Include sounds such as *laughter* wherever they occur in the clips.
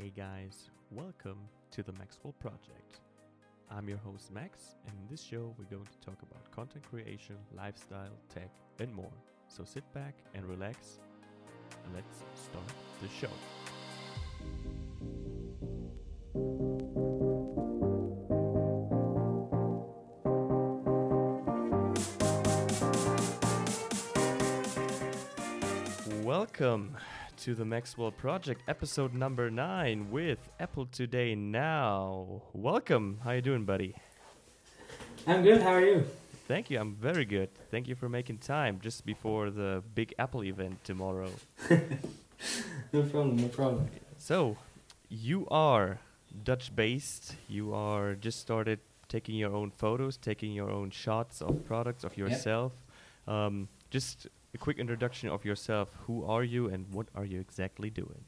Hey guys, welcome to the Maxwell Project. I'm your host Max, and in this show, we're going to talk about content creation, lifestyle, tech, and more. So sit back and relax, let's start the show. Welcome to the Maxwell Project, episode number nine with Apple Today Now. Welcome. How you doing, buddy? I'm good. How are you? Thank you. I'm very good. Thank you for making time just before the big Apple event tomorrow. *laughs* No problem. No problem. So, you are Dutch based. You are just started taking your own photos, taking your own shots of products of yourself. Um, just a quick introduction of yourself. Who are you and what are you exactly doing?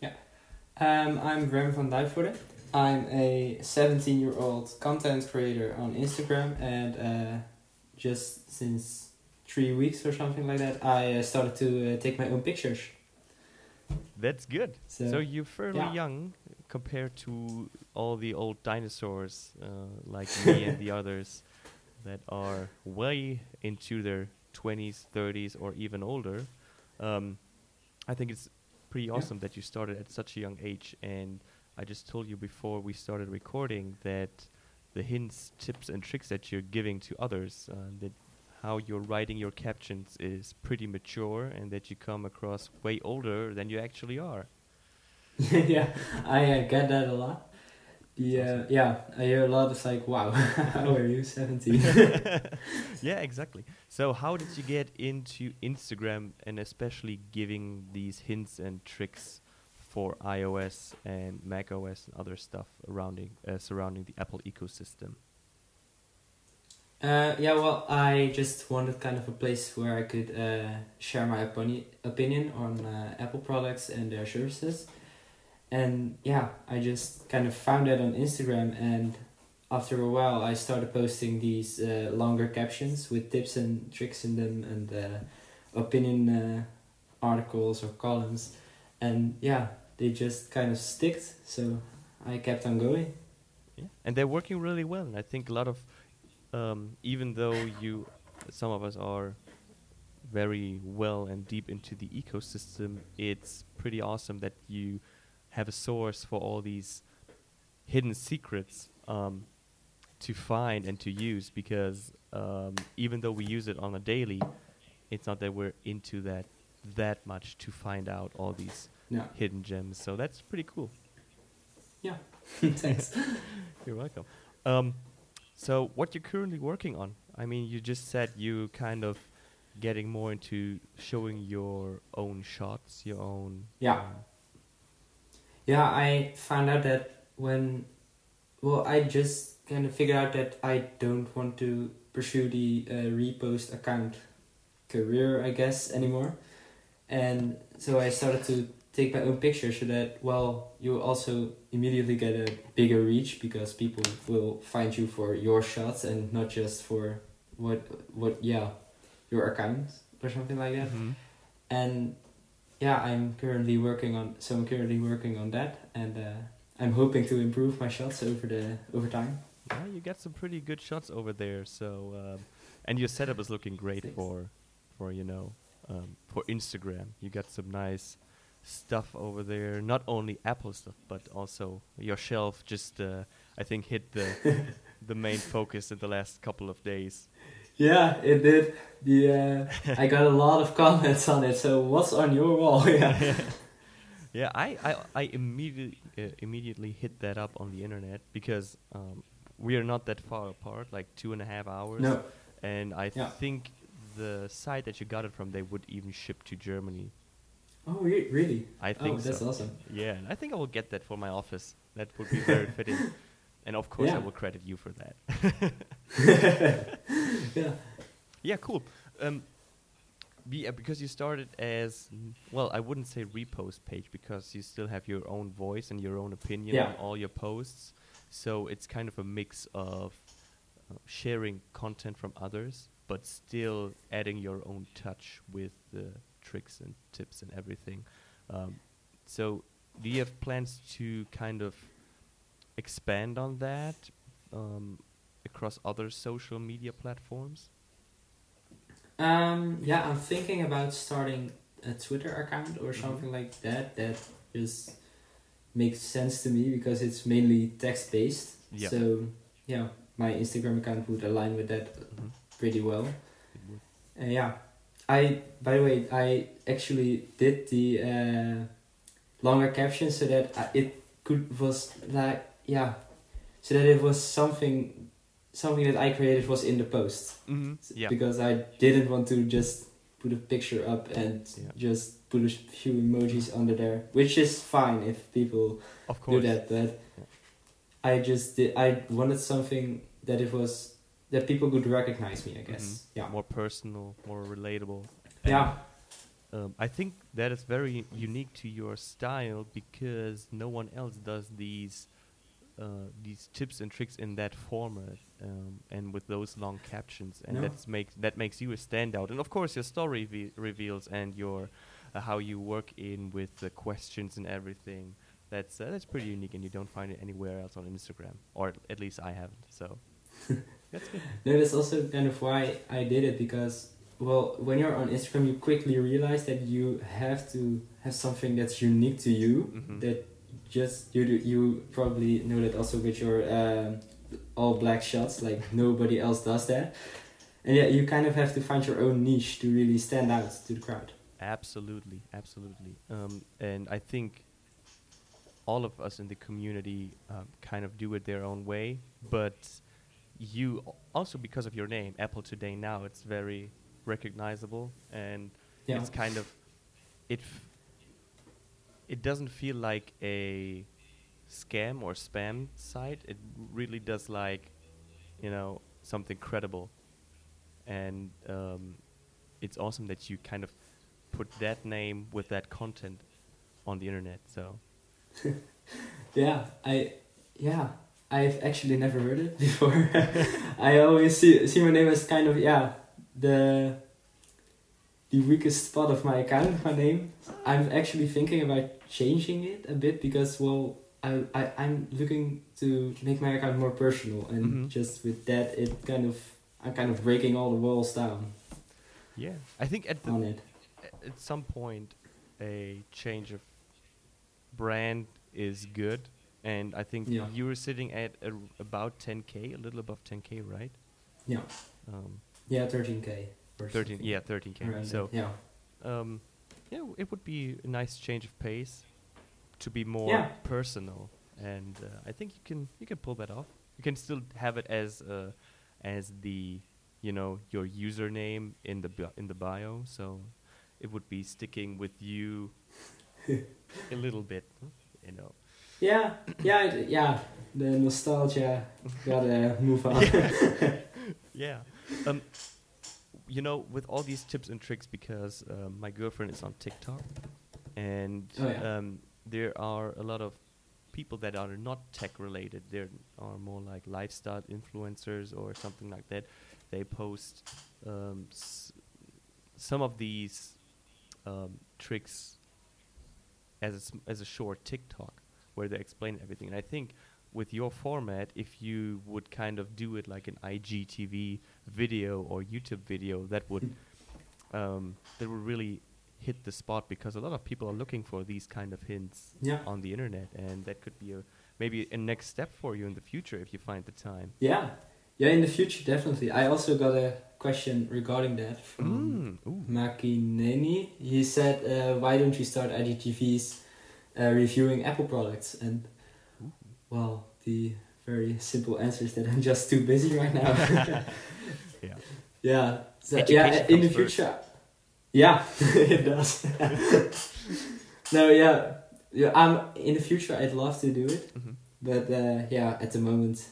Yeah, um, I'm Bram van Duijvoorde. I'm a 17 year old content creator on Instagram, and uh, just since three weeks or something like that, I uh, started to uh, take my own pictures. That's good. So, So you're fairly yeah. young compared to all the old dinosaurs uh, like me and the *laughs* others that are way into their 20s, 30s, or even older. Um, I think it's pretty Yeah. awesome that you started at such a young age. And I just told you before we started recording that the hints, tips, and tricks that you're giving to others, uh, that how you're writing your captions is pretty mature, and that you come across way older than you actually are. *laughs* yeah, I uh, get that a lot. The uh, Awesome. yeah, I hear a lot. of like, wow, *laughs* how are you 17? *laughs* *laughs* yeah, exactly. So, how did you get into Instagram and especially giving these hints and tricks for iOS and Mac OS and other stuff surrounding uh, surrounding the Apple ecosystem? Uh, yeah, well, I just wanted kind of a place where I could uh, share my opini- opinion on uh, Apple products and their services. And yeah, I just kind of found that on Instagram, and after a while, I started posting these uh, longer captions with tips and tricks in them and uh, opinion uh, articles or columns. And yeah, they just kind of sticked, so I kept on going. Yeah, and they're working really well. And I think a lot of, um, even though you, some of us are very well and deep into the ecosystem, it's pretty awesome that you have a source for all these hidden secrets um, to find and to use. Because um, even though we use it on a daily, it's not that we're into that that much to find out all these hidden gems. So that's pretty cool. Yeah, *laughs* thanks. You're welcome. Um, so, what you're currently working on? I mean, you just said you kind of getting more into showing your own shots, your own. Yeah. um, Yeah, I found out that when, well, I just kind of figured out that I don't want to pursue the uh, repost account career, I guess, anymore. And so I started to take my own pictures so that, well, you also immediately get a bigger reach because people will find you for your shots and not just for what, what, yeah, your account or something like that mhm. and yeah i'm currently working on so i'm currently working on that and uh, i'm hoping to improve my shots over the over time Yeah, you got some pretty good shots over there. So, um, and your setup is looking great Thanks. for, for you know, um, for Instagram. You got some nice stuff over there. Not only Apple stuff, but also your shelf. Just, uh, I think, hit the *laughs* the main focus in the last couple of days. Yeah it did the uh, i got a lot of comments on it so what's on your wall *laughs* yeah *laughs* yeah, I, I, I immediately uh, immediately hit that up on the internet because um, we are not that far apart, like two and a half hours. no And I Yeah. think the site that you got it from, they would even ship to Germany. oh re- really I think oh that's so. awesome Yeah, and I think I will get that for my office. That would be very fitting. *laughs* And of course, I will credit you for that. *laughs* *laughs* yeah Yeah, cool. Um, be, uh, because you started as well, I wouldn't say repost page because you still have your own voice and your own opinion Yeah. on all your posts. So it's kind of a mix of uh, sharing content from others, but still adding your own touch with the tricks and tips and everything. Um, so do you have plans to kind of expand on that um, across other social media platforms? Um, yeah, I'm thinking about starting a Twitter account or Mhm. something like that. That just makes sense to me because it's mainly text based. Yeah. So yeah, my Instagram account would align with that Mhm. pretty well. Uh, yeah, I by the way I actually did the uh, longer caption so that I, it could was like yeah, so that it was something something that I created was in the post Mhm. Yeah. because I didn't want to just put a picture up and Yeah. just put a few emojis under there, which is fine if people Of do that. But I just did. I wanted something that it was that people could recognize me. I guess. Mhm. Yeah. More personal, more relatable. Yeah. Um, I think that is very unique to your style because no one else does these uh, these tips and tricks in that format um, and with those long captions, and No. that's makes that makes you a standout. And of course, your story re- reveals and your uh, how you work in with the questions and everything. That's uh, that's pretty unique, and you don't find it anywhere else on Instagram, or at- least I haven't. So *laughs* that's good. No, that's also kind of why I did it because well, when you're on Instagram, you quickly realize that you have to have something that's unique to you. Mhm. That just you do, you probably know that also with your um, all black shots. Like nobody else does that, and yeah, you kind of have to find your own niche to really stand out to the crowd. Absolutely, absolutely. Um, and I think all of us in the community um, kind of do it their own way. But you also, because of your name, Apple Today Now, it's very recognizable and Yeah. it's kind of it. F- it doesn't feel like a scam or spam site. It really does like, you know, something credible, and um, it's awesome that you kind of put that name with that content on the internet. So *laughs* Yeah, I yeah, I've actually never heard it *laughs* before. *laughs* I always see see my name as kind of yeah the the weakest spot of my account. My name. I'm actually thinking about changing it a bit because well. I, I, I'm looking to make my account more personal and Mhm. just with that it kind of I'm kind of breaking all the walls down yeah, I think at the on it. at some point a change of brand is good and i think Yeah. you were sitting at a, about 10k a little above 10k right Yeah. um, Yeah, 13k. Or 13 yeah 13k around so yeah. um, yeah it would be a nice change of pace to be more Yeah. personal and uh, i think you can you can pull that off you can still have it as uh, as the you know your username in the bi- in the bio so it would be sticking with you *laughs* a little bit you know Yeah, yeah, it- yeah. The nostalgia gotta move on. *laughs* *laughs* yeah um you know with all these tips and tricks because um, my girlfriend is on tiktok and Oh, yeah. um, there are a lot of people that are not tech related. They are more like lifestyle influencers or something like that. They post um, s- some of these um, tricks as a, sm- as a short tiktok where they explain everything. And i think with your format, if you would kind of do it like an IGTV video or YouTube video, that would um, that would really hit the spot because a lot of people are looking for these kind of hints Yeah. on the internet, and that could be a maybe a next step for you in the future if you find the time. Yeah, yeah. In the future, definitely. I also got a question regarding that from Mm. Makineni. He said, uh, "Why don't you start IGTVs uh, reviewing Apple products?" And well, the very simple answers that I'm just too busy right now. *laughs* Yeah. Yeah. So, yeah. In the first. future. Yeah, *laughs* it does. *laughs* no, yeah, yeah. I'm in the future. I'd love to do it. Mhm. But uh, yeah, at the moment,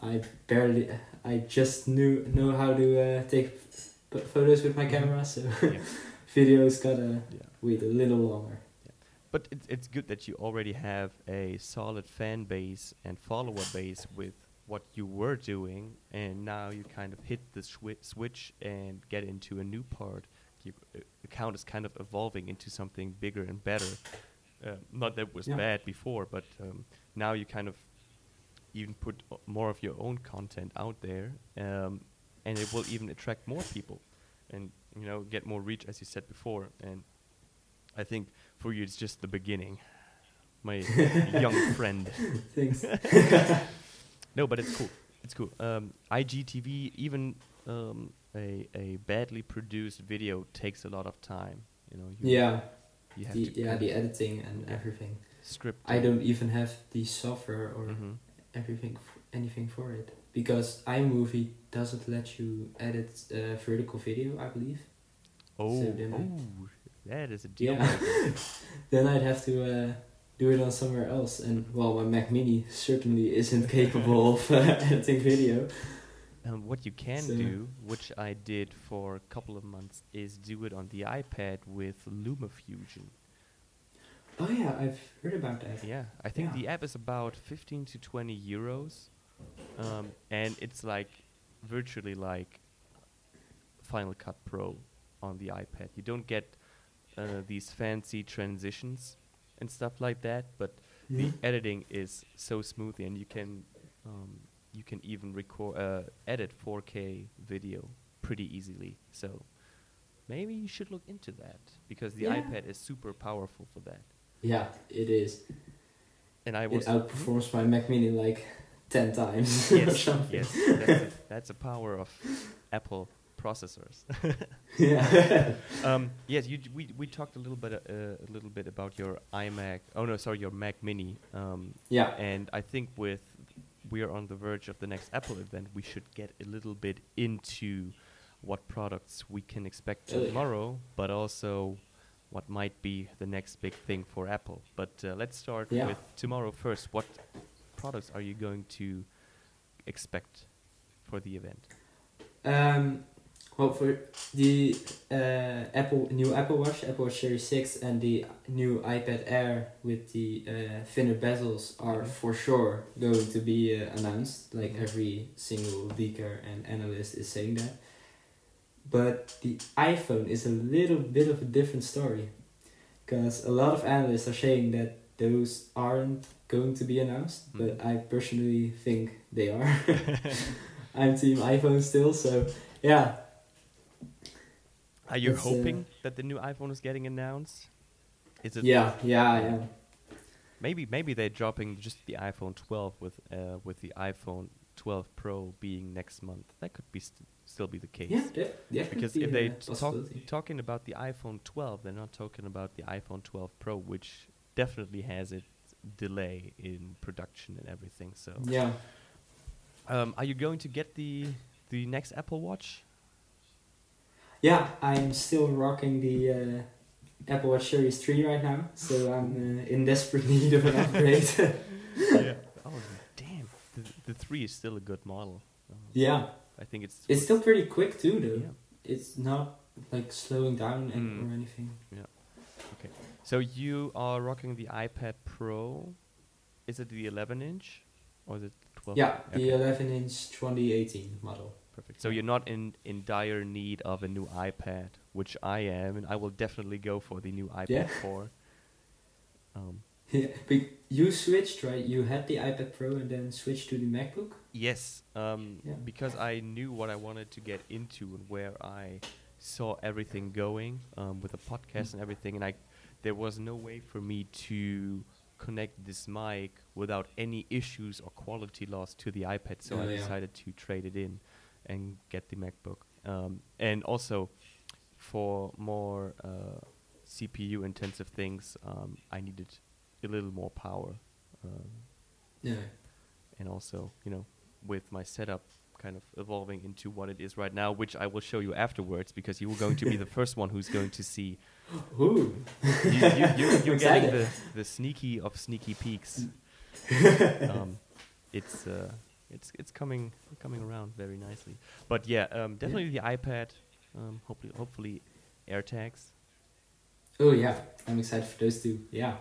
I barely, I just knew know how to uh, take p- photos with my Mhm. camera, so Yeah. videos gotta Yeah. wait a little longer. But it's it's good that you already have a solid fan base and follower base with what you were doing, and now you kind of hit the swi- switch and get into a new part. Your uh, account is kind of evolving into something bigger and better. Uh, not that it was Yeah. bad before, but um, now you kind of even put more of your own content out there, um, and it will even attract more people, and you know get more reach, as you said before. And I think for you, it's just the beginning, my *laughs* young friend. Thanks. *laughs* No, but it's cool. It's cool. Um, IGTV, even um, a a badly produced video takes a lot of time. You know. You yeah, You have the, to yeah, the editing and Yeah. everything. script. I don't even have the software or Mhm. everything, f- anything for it because iMovie doesn't let you edit uh, vertical video, I believe. Oh, I- oh, that is a deal. Yeah. *laughs* then I'd have to uh, do it on somewhere else, and well, my Mac Mini certainly isn't capable of uh, *laughs* editing video. Um, what you can So- do, which I did for a couple of months, is do it on the iPad with LumaFusion. Oh yeah, I've heard about that. Yeah, I think Yeah. the app is about 15 to 20 euros, um, and it's like virtually like Final Cut Pro on the iPad. You don't get uh, these fancy transitions and stuff like that, but Yeah. the editing is so smooth, and you can um, you can even record uh, edit 4K video pretty easily. So maybe you should look into that because the Yeah. iPad is super powerful for that. Yeah, it is. And I was It outperforms my Mac Mini like ten times *laughs* or yes, something. yes, that's a, that's a power of Apple processors. *laughs* yeah. um, yes, you, d- we we talked a little bit uh, a little bit about your iMac. Oh no, sorry, your Mac Mini. Um, yeah. and I think with we are on the verge of the next Apple event, we should get a little bit into what products we can expect Oh, yeah. tomorrow, but also what might be the next big thing for Apple. But uh, let's start Yeah. with tomorrow first. What products are you going to expect for the event? Um, well, for the uh, Apple new Apple Watch, Apple Watch Series Six, and the new iPad Air with the uh, thinner bezels are Mhm. for sure going to be uh, announced. Like Mhm. every single leaker and analyst is saying that. But the iPhone is a little bit of a different story, because a lot of analysts are saying that those aren't going to be announced. But Mhm. I personally think they are. *laughs* *laughs* I'm team iPhone still, so yeah. Are you It's, uh, hoping that the new iPhone is getting announced? Is it Yeah, yeah, yeah. Maybe maybe they're dropping just the iPhone 12 with uh, with the iPhone 12 Pro being next month. That could be st- still be the case. Yeah, that Because if a they t- talk, talking about the iPhone 12, they're not talking about the iPhone 12 Pro, which definitely has its delay in production and everything. So, Yeah. um, are you going to get the the next Apple Watch? Yeah, I'm still rocking the uh, Apple Watch Series 3 right now, so I'm uh, in desperate *laughs* need of an upgrade. *laughs* yeah. Oh *laughs* damn, the, the three is still a good model. Um, yeah. I think it's It's still pretty quick too, though. Yeah. It's not like slowing down Mm. or anything. Yeah. Okay. So you are rocking the iPad Pro. Is it the 11 inch or is the 12? Yeah, the 11 inch 2018 model. Perfect. So you're not in in dire need of a new iPad, which I am, and I will definitely go for the new iPad Yeah. 4. *laughs* Um, Yeah, but you switched, right? You had the iPad Pro and then switched to the MacBook? yes, um, Yeah. because I knew what I wanted to get into and where I saw everything going um, with the podcast Mm. and everything, and I there was no way for me to connect this mic without any issues or quality loss to the iPad. So Oh, I yeah. decided to trade it in and get the MacBook. Um, and also for more uh, CPU intensive things, um, I needed a little more power. Um, Yeah. and also, you know, with my setup kind of evolving into what it is right now, which I will show you afterwards because you're going to be the *laughs* first one who's going to see. Ooh. You, you, you, you're *laughs* getting the, the sneaky of sneaky peaks. *laughs* um, it's uh, it's it's coming coming around very nicely. But yeah, um, definitely the iPad. Um, hopefully, hopefully, AirTags. Oh yeah, I'm excited for those two. Yeah.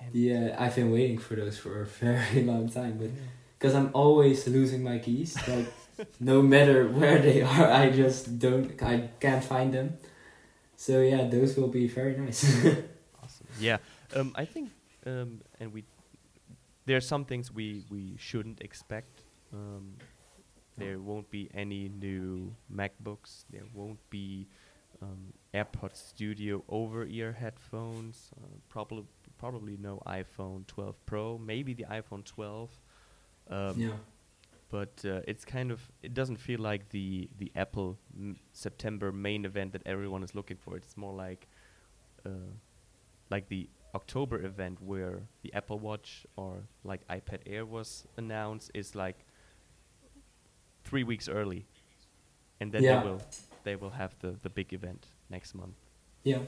And Yeah, I've been waiting for those for a *laughs* very long time, but because I'm always losing my keys, like *laughs* no matter where they are, I just don't, I can't find them. So yeah, those will be very nice. *laughs* Awesome. Yeah. Um, I think, um, and we, there are some things we we shouldn't expect. Um, there won't be any new MacBooks. There won't be um, AirPods Studio over-ear headphones. Uh, probably probably no iPhone 12 Pro. Maybe the iPhone 12. Um, yeah. but uh, it's kind of it doesn't feel like the the Apple m- September main event that everyone is looking for. It's more like uh, like the October event where the Apple Watch or like iPad Air was announced is like three weeks early, and then Yeah. they will they will have the the big event next month. Yeah.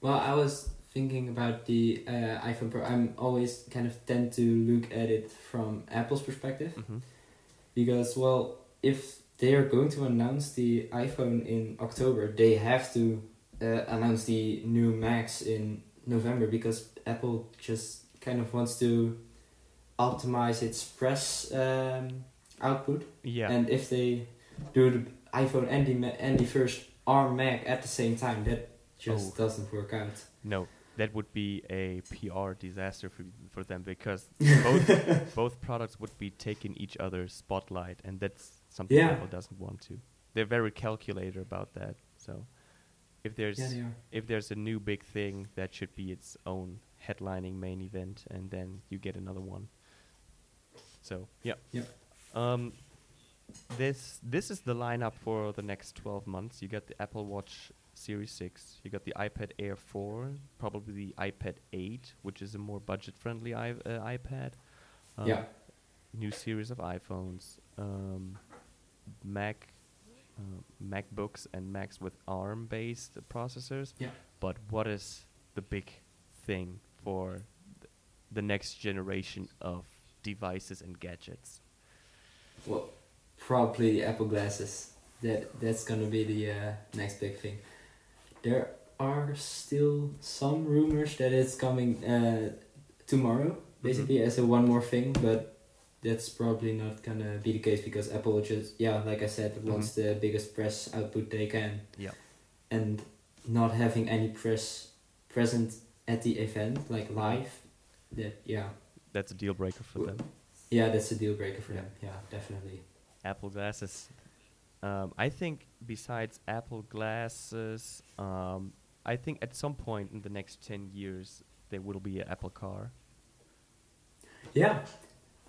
Well, I was thinking about the uh, iPhone Pro. I'm always kind of tend to look at it from Apple's perspective hmm because, well, if they are going to announce the iPhone in October, they have to uh, announce the new Macs in November because Apple just kind of wants to optimize its press um, output. Yeah, And if they do the iPhone and the, and the first ARM Mac at the same time, that just Oh. doesn't work out. no, that would be a PR disaster for for them because *laughs* both both products would be taking each other's spotlight, and that's something Yeah. Apple doesn't want to. They're very calculated about that. So, if there's Yeah, if there's a new big thing, that should be its own headlining main event, and then you get another one. So yeah. Yep. Um, this this is the lineup for the next 12 months. You got the Apple Watch Series 6, you got the iPad Air 4, probably the iPad 8, which is a more budget-friendly I- uh, iPad. Um, yeah. New series of iPhones, um, Mac, uh, MacBooks, and Macs with ARM-based processors. Yeah. But what is the big thing for th- the next generation of devices and gadgets? Well, probably the Apple glasses. That that's gonna be the uh, next big thing. There are still some rumors that it's coming uh, tomorrow, basically as a one more thing, but that's probably not gonna be the case because Apple just yeah, like I said, wants the biggest press output they can. Yeah. And not having any press present at the event, like live, that yeah, That's a deal breaker for them. yeah, that's a deal breaker for Yeah. them. Yeah, definitely. Apple glasses. Um, I think besides Apple glasses, um, I think at some point in the next 10 years, there will be an Apple car. Yeah,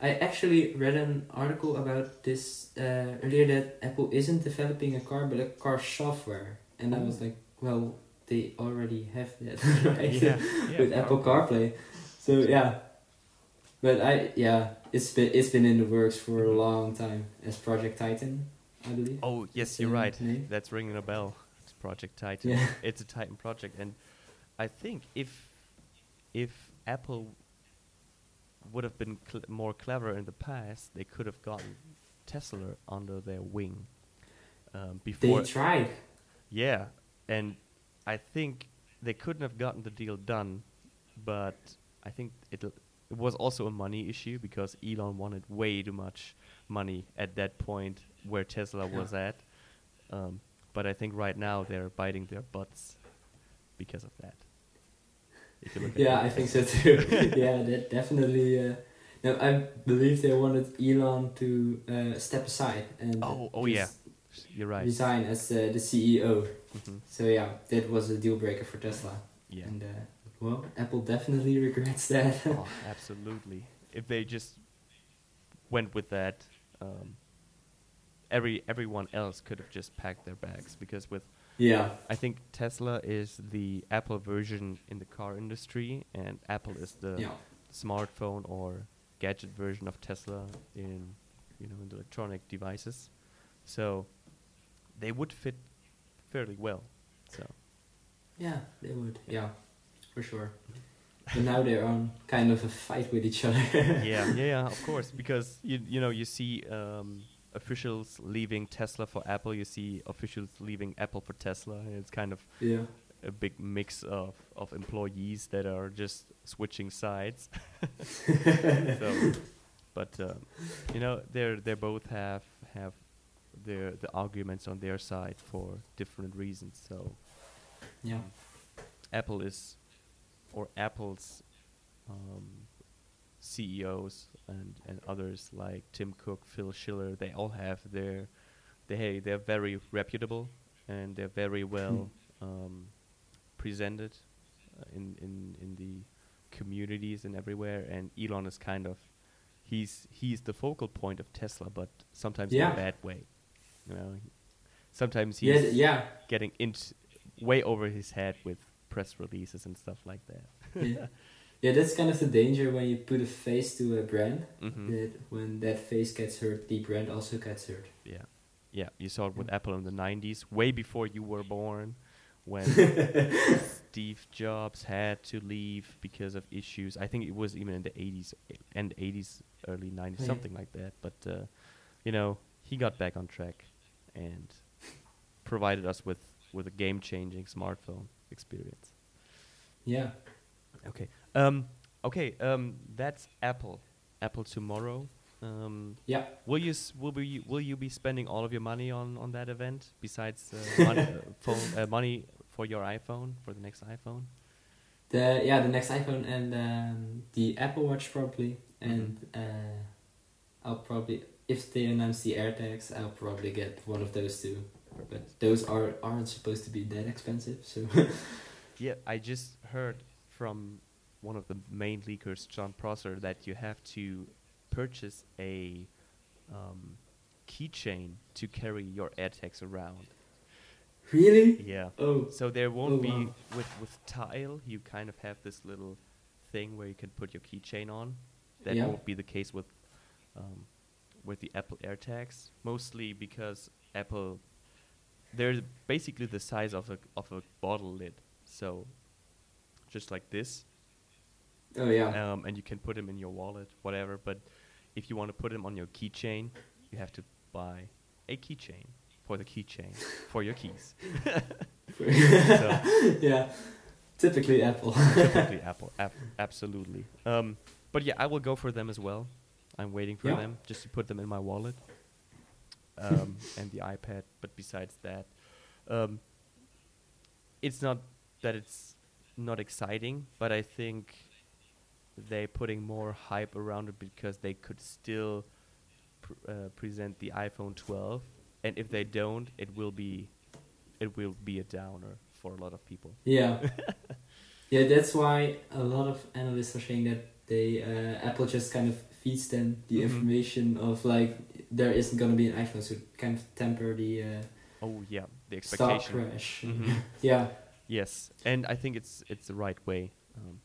I actually read an article about this uh, earlier that Apple isn't developing a car but a car software, and I was like, well, they already have that *laughs* right yeah, with Apple CarPlay, so yeah. But I yeah, it's been it's been in the works for a long time as Project Titan, I believe. Oh, yes, you're right. name. That's ringing a bell. It's Project Titan. Yeah. It's a Titan project, and I think if if Apple would have been cl- more clever in the past, they could have gotten Tesla under their wing um, They tried. yeah, and I think they couldn't have gotten the deal done, but I think it it was also a money issue because Elon wanted way too much money at that point where Tesla Yeah. was at. Um, but I think right now they're biting their butts because of that. If you look at Yeah, it. I think so too. *laughs* yeah, that definitely. Uh, no, I believe they wanted Elon to uh, step aside and Oh, oh yeah, you're right. resign as uh, the CEO. hmm So yeah, that was a deal breaker for Tesla. Yeah. And uh, well, Apple definitely *laughs* regrets that. oh, absolutely. If they just went with that, um, every everyone else could have just packed their bags because with yeah, I think Tesla is the Apple version in the car industry, and Apple is the yeah, smartphone or gadget version of Tesla in you know in the electronic devices. So they would fit fairly well. So yeah, they would. Yeah, for sure. But now they're on kind of a fight with each other. yeah, yeah, yeah, of *laughs* course, because you you know you see um, officials leaving Tesla for Apple, you see officials leaving Apple for Tesla, it's kind of yeah, a big mix of of employees that are just switching sides. *laughs* so, but um, you know they're they both have have their the arguments on their side for different reasons. So yeah, Apple is or Apple's um, CEOs and and others like Tim Cook, Phil Schiller, they all have their they they're very reputable and they're very well um, presented uh, in in in the communities and everywhere. And Elon is kind of he's he's the focal point of Tesla, but sometimes in a bad way. You know, sometimes he's th- yeah, getting int way over his head with press releases and stuff like that. *laughs* yeah. That's kind of the danger when you put a face to a brand. hmm That when that face gets hurt, the brand also gets hurt. Yeah, yeah. You saw it with Apple in the '90s, way before you were born, when *laughs* Steve Jobs had to leave because of issues. I think it was even in the '80s, end '80s, early '90s, Yeah. something like that. But uh, you know, he got back on track and provided us with with a game-changing smartphone experience. Yeah. Okay. Um. Okay. Um. That's Apple. Apple tomorrow. Um. Yeah. Will you will be will you be spending all of your money on on that event besides uh, money *laughs* uh, phone uh, money for your iPhone for the next iPhone? The yeah the next iPhone and um, the Apple Watch probably and uh, I'll probably if they announce the AirTags I'll probably get one of those too. But those are aren't supposed to be that expensive, so *laughs* Yeah, I just heard from one of the main leakers, Jon Prosser, that you have to purchase a um, keychain to carry your AirTags around. really. Yeah. Oh, So there won't Oh, be wow. with with Tile. You kind of have this little thing where you can put your keychain on. That Yeah. won't be the case with um, with the Apple AirTags. Mostly because Apple they're basically the size of a of a bottle lid. So just like this, oh yeah. um, and you can put them in your wallet, whatever. But if you want to put them on your keychain, you have to buy a keychain for the keychain *laughs* for your keys. *laughs* *laughs* so, yeah. Typically Apple. typically Apple, ap- absolutely. Um, but yeah, I will go for them as well. I'm waiting for Yeah. them just to put them in my wallet um, and the iPad. But besides that, um, it's not that it's not exciting, but I think they're putting more hype around it because they could still pr- uh, present the iPhone 12, and if they don't, it will be it will be a downer for a lot of people. Yeah. *laughs* yeah, that's why a lot of analysts are saying that they uh, Apple just kind of feeds them the Mhm. information of like there isn't gonna be an iPhone, so kind of temper the uh, Oh yeah, the stock expectation. crash. Mhm. *laughs* Yeah. Yes, and I think it's it's the right way. Um,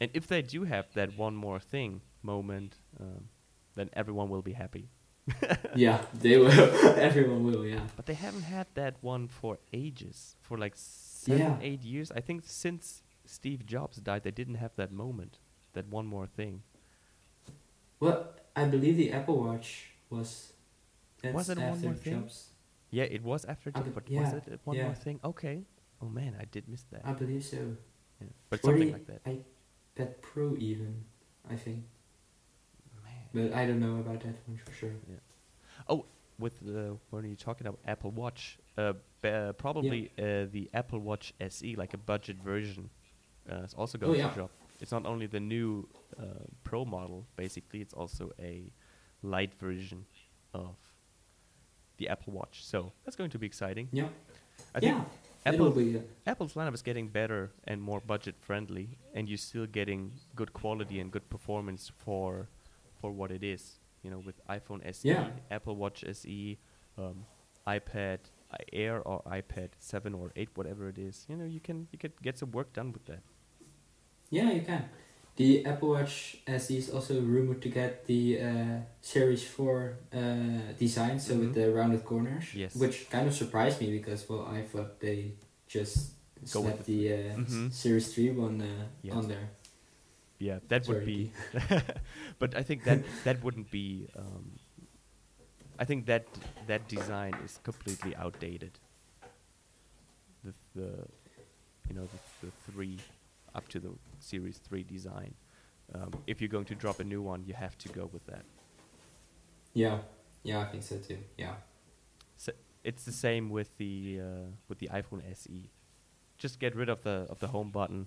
and if they do have that one more thing moment, um, then everyone will be happy. *laughs* Yeah, they will. *laughs* Everyone will. Yeah. But they haven't had that one for ages, for like seven, Yeah. eight years. I think since Steve Jobs died, they didn't have that moment, that one more thing. Well, I believe the Apple Watch was. Was it one after more thing? Jobs. Yeah, it was after I Jobs, but yeah, was it one yeah. more thing? Okay. Oh man, I did miss that. I believe so. Yeah. But Or something the like that. iPad Pro even, I think. Man. But I don't know about that one for sure. Oh with the when are you're talking about Apple Watch, uh, b- uh, probably uh, the Apple Watch SE, like a budget version, uh, is also going Oh, yeah. to drop. It's not only the new uh, Pro model, basically, it's also a light version of the Apple Watch. So that's going to be exciting. Yeah. I think yeah. Apple be. Uh, Apple's lineup is getting better and more budget friendly, and you're still getting good quality and good performance for for what it is. You know, with iPhone SE, Yeah. Apple Watch SE, um, iPad Air or iPad seven or eight, whatever it is. You know, you can you can get some work done with that. Yeah, you can. The Apple Watch SE is also rumored to get the uh, Series 4 uh, design, so with Mhm. the rounded corners. Yes. Which kind of surprised me because, well, I thought they just Go slapped the the, uh, Mhm. Series 3 one uh, Yes. on there. Yeah, that would be. *laughs* but I think that that wouldn't be. Um, I think that that design is completely outdated. The the, you know the, the three, up to the Series Three design. Um, if you're going to drop a new one, you have to go with that. Yeah. Yeah, I think so too. Yeah. So it's the same with the uh, with the iPhone SE. Just get rid of the of the home button,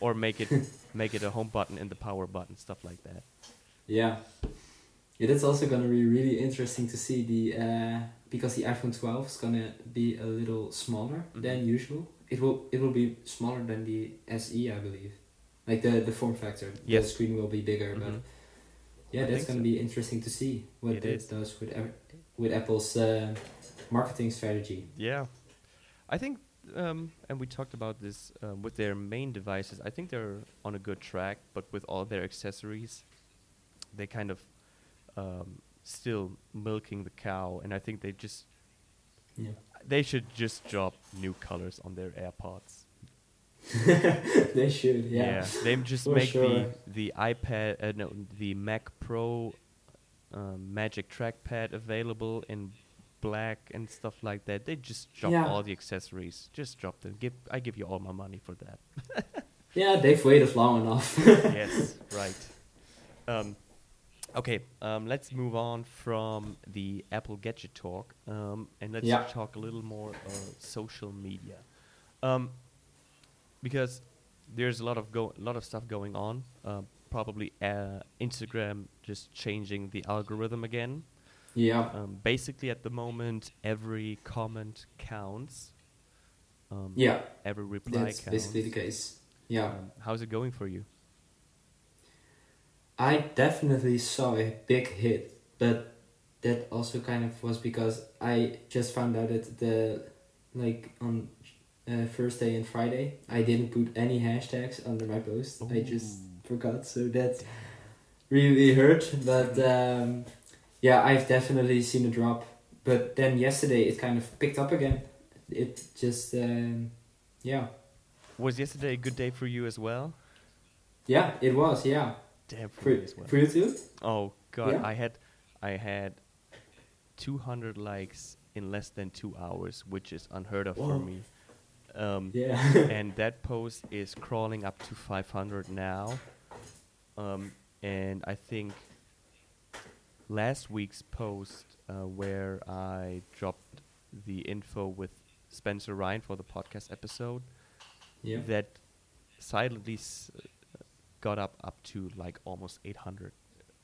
or make it *laughs* make it a home button and the power button, stuff like that. Yeah. Yeah, that's also gonna be really interesting to see the uh, because the iPhone 12 is gonna be a little smaller Mhm. than usual. It will it will be smaller than the SE, I believe. Like the the form factor. Yes. The screen will be bigger, but Mhm. yeah, I that's gonna so. be interesting to see what It is. does with with Apple's uh, marketing strategy. Yeah, I think, um, and we talked about this um, with their main devices. I think they're on a good track, but with all their accessories, they kind of um, still milking the cow. And I think they just Yeah. they should just drop new colors on their AirPods. *laughs* they should, yeah. they just For make sure. the the iPad, uh, no, the Mac Pro um, Magic Trackpad available in black and stuff like that. They just drop Yeah. all the accessories. Just drop them. Give I give you all my money for that. *laughs* Yeah, they've waited long enough. yes, *laughs* right. Um, okay, um, let's move on from the Apple Gadget talk, um, and let's Yeah. talk a little more uh, social media, um, because there's a lot of go lot of stuff going on. Uh, probably uh, Instagram just changing the algorithm again. yeah. Um, basically, at the moment, every comment counts. Um, Yeah, Every reply that's counts. basically the case. Yeah. Um, how's it going for you? I definitely saw a big hit, but that also kind of was because I just found out that the like on uh, Thursday and Friday I didn't put any hashtags under my post. I just forgot, so that really hurt. But um, yeah, I've definitely seen a drop. But then yesterday it kind of picked up again. It just um, yeah Was yesterday a good day for you as well? yeah it was yeah Damn, for as well. you too. Oh god, Yeah? I had, I had, two hundred likes in less than two hours, which is unheard of for me. Um, Yeah. *laughs* and that post is crawling up to 500 now. Um, and I think last week's post, uh, where I dropped the info with Spencer Ryan for the podcast episode, yeah. that silently s- got up up to like almost 800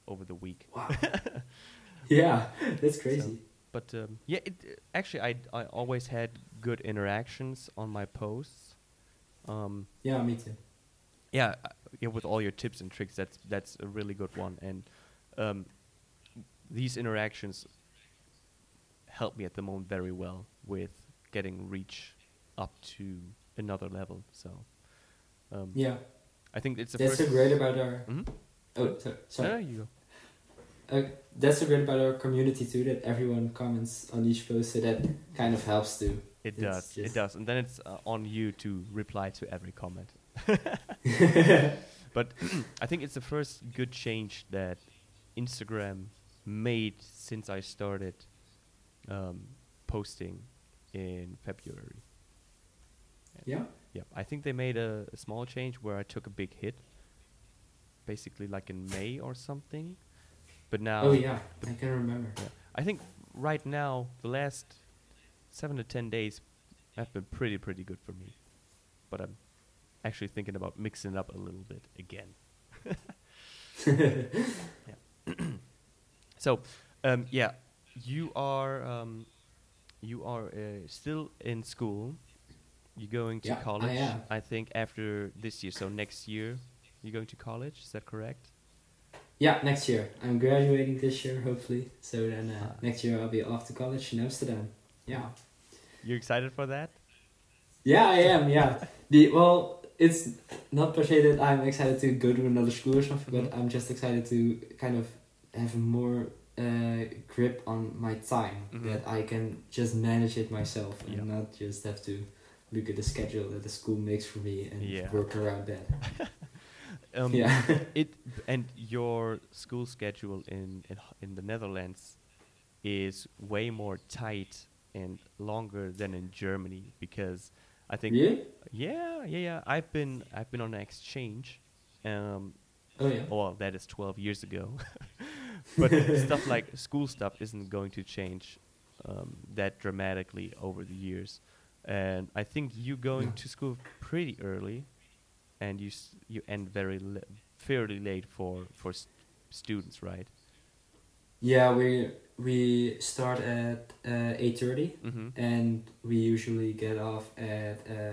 over the week. Wow. *laughs* yeah, that's crazy. But um, yeah, it, actually, I I always had good interactions on my posts. Um, yeah, me too. yeah, uh, yeah, with all your tips and tricks, that's that's a really good one. And um, these interactions help me at the moment very well with getting reach up to another level. So um, Yeah, I think it's the that's first. great about our. Mhm. Oh, sorry. Sorry. no, you go. Uh, that's so great about our community too. That everyone comments on each post, so that kind of helps too. It It's does. It does. And then it's uh, on you to reply to every comment. *laughs* *laughs* But *clears throat* I think it's the first good change that Instagram made since I started um, posting in February. yeah. Yeah, I think they made a, a small change where I took a big hit, basically like in May or something. But now, oh yeah, I can remember. yeah. I think right now the last seven to ten days have been pretty pretty good for me. But I'm actually thinking about mixing it up a little bit again. *laughs* *clears throat* So, um, yeah, you are um, you are uh, still in school. You're going to Yeah, I college, am. think, after this year. So next year, you're going to college. Is that correct? Yeah, next year. I'm graduating this year, hopefully. So then uh, Ah. next year I'll be off to college in Amsterdam. Yeah. You're excited for that? Yeah, I am. Yeah. *laughs* The well, it's not per se that I'm excited to go to another school or something, but Mhm. I'm just excited to kind of have more uh, grip on my time Mhm. that I can just manage it myself and not just have to look at the schedule that the school makes for me and Yeah. work around that. *laughs* Um, yeah. It and your school schedule in, in in the Netherlands is way more tight and longer than in Germany because I think really? yeah yeah yeah I've been I've been on an exchange um Oh yeah. well that is 12 years ago *laughs* but stuff like *laughs* school stuff isn't going to change um, that dramatically over the years and I think you going to school pretty early and you s- you end very li- fairly late for for s- students, right? Yeah, we we start at uh, eight thirty, Mm-hmm. and we usually get off at uh,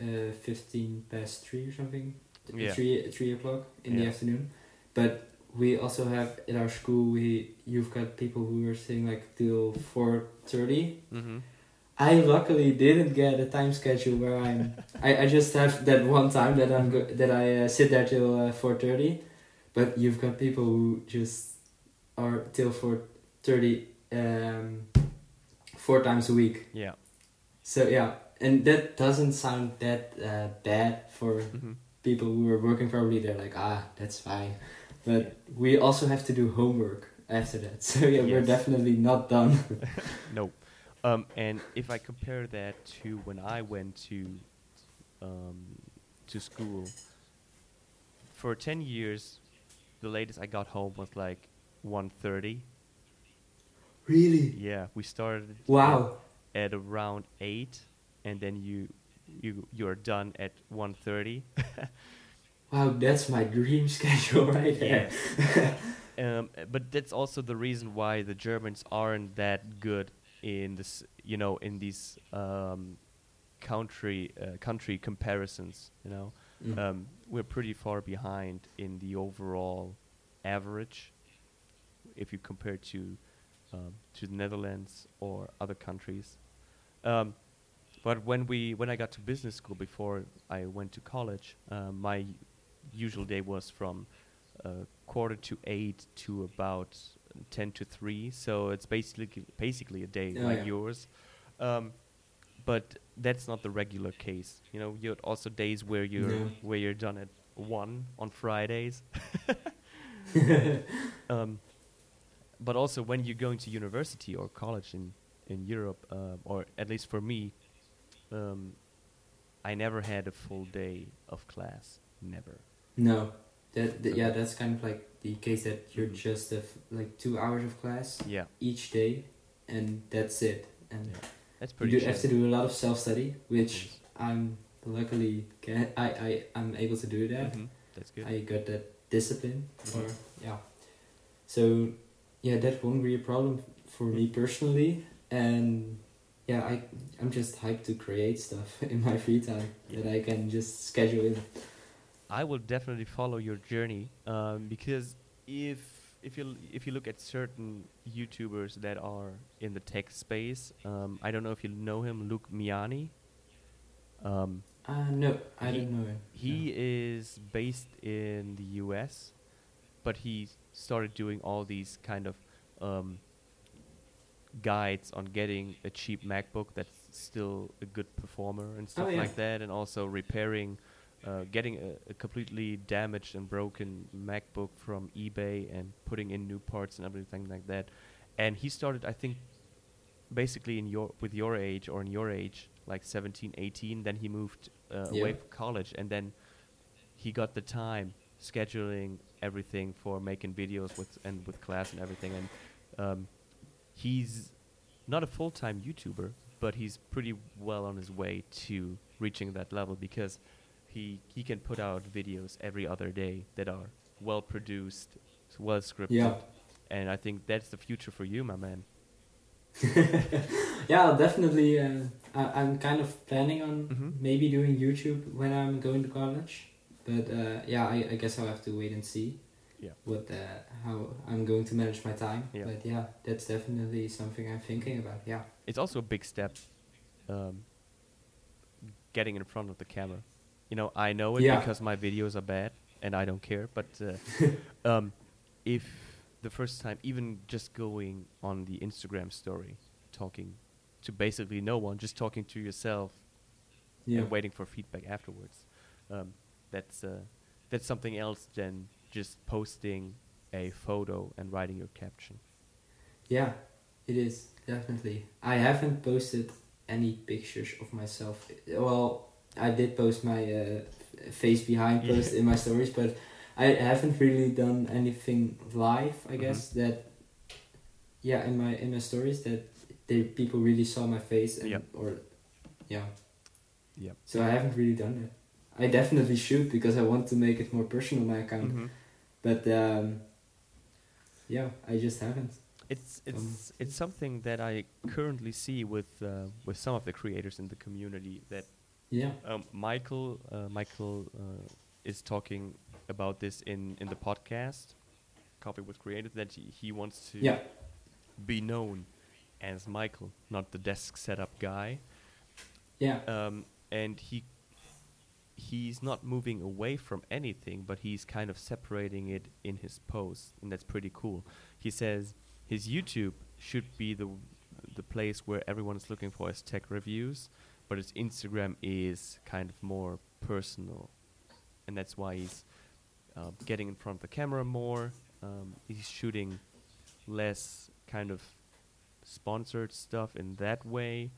uh, fifteen past three or something. Yeah. Three three o'clock in the afternoon, but we also have at our school we you've got people who are staying like till four thirty. Mm-hmm. I luckily didn't get a time schedule where I'm. I, I just have that one time that I'm go- that I uh, sit there till uh, four thirty, but you've got people who just are till four thirty um, four times a week. Yeah. So yeah, and that doesn't sound that uh, bad for Mm-hmm. people who are working. Probably they're like, ah, that's fine, but we also have to do homework after that. *laughs* So yeah, we're definitely not done. *laughs* No. Um, and if I compare that to when I went to um, to school, for ten years, the latest I got home was like 1.30. really? Yeah, we started Wow. at, at around eight, and then you you you are done at 1.30. *laughs* Wow, that's my dream *laughs* schedule right there. *laughs* um, but that's also the reason why the Germans aren't that good in this, you know, in these um, country uh, country comparisons. You know, Mm. um, we're pretty far behind in the overall average if you compare to um, to the Netherlands or other countries. Um, but when we when I got to business school before I went to college, um, my usual day was from uh, quarter to eight to about ten to three. So it's basically basically a day Oh, like yeah. yours. Um, but that's not the regular case. You know, you had also days where you're No. where you're done at one on Fridays. *laughs* *laughs* um, but also when you're going to university or college in in Europe, um, or at least for me, um, I never had a full day of class. Never. no, that, that yeah, that's kind of like the case that you're Mhm. just have like two hours of class Yeah, each day, and that's it. And Yeah, that's you do have to do a lot of self study, which I'm luckily can I I I'm able to do that. Mhm, That's good. I got that discipline, or yeah. So, yeah, that won't be a problem for me personally, and yeah, I I'm just hyped to create stuff *laughs* in my free time that I can just schedule in. I will definitely follow your journey um, because if if you if you look at certain YouTubers that are in the tech space, um, I don't know if you know him, Luke Miani. Um, Uh no, I don't know him. he is based in the U.S., but he started doing all these kind of um, guides on getting a cheap MacBook that's still a good performer and stuff yeah. like that, and also repairing, uh, getting a, a completely damaged and broken MacBook from eBay and putting in new parts and everything like that. And he started, I think, basically in your with your age or in your age, like 17, 18. Then he moved uh, away Yeah. from college, and then he got the time scheduling everything for making videos with and with class and everything. And um, he's not a full time YouTuber, but he's pretty well on his way to reaching that level because he he can put out videos every other day that are well produced, well scripted, Yeah. and I think that's the future for you, my man. *laughs* yeah, definitely. Uh, I, I'm kind of planning on Mhm. maybe doing YouTube when I'm going to college, but uh, yeah, I, I guess I'll have to wait and see. Yeah. What uh, how I'm going to manage my time, Yeah. but yeah, that's definitely something I'm thinking about. Yeah. It's also a big step, um, getting in front of the camera. You know, I know it Yeah. because my videos are bad, and I don't care. But uh, *laughs* um, if the first time, even just going on the Instagram story, talking to basically no one, just talking to yourself Yeah. and waiting for feedback afterwards, um, that's uh, that's something else than just posting a photo and writing your caption. Yeah, it is definitely. I haven't posted any pictures of myself. Well, I did post my uh, face behind Yeah. post in my stories, but I haven't really done anything live. I Mhm. guess that. Yeah, in my in my stories that they people really saw my face and or, yeah. Yep. So I haven't really done it. I definitely should because I want to make it more personal my account. Mhm. But um, yeah, I just haven't. It's it's it's something that I currently see with uh, with some of the creators in the community that Yeah. um, Michael uh, Michael uh, is talking about this in in the podcast. Coffee with created that he, he wants to Yeah. be known as Michael, not the desk setup guy. Yeah. um, and he he's not moving away from anything, but he's kind of separating it in his posts, and that's pretty cool. He says his YouTube should be the the place where everyone is looking for his tech reviews, but his Instagram is kind of more personal, and that's why he's uh, getting in front of the camera more. Um, he's shooting less kind of sponsored stuff in that way.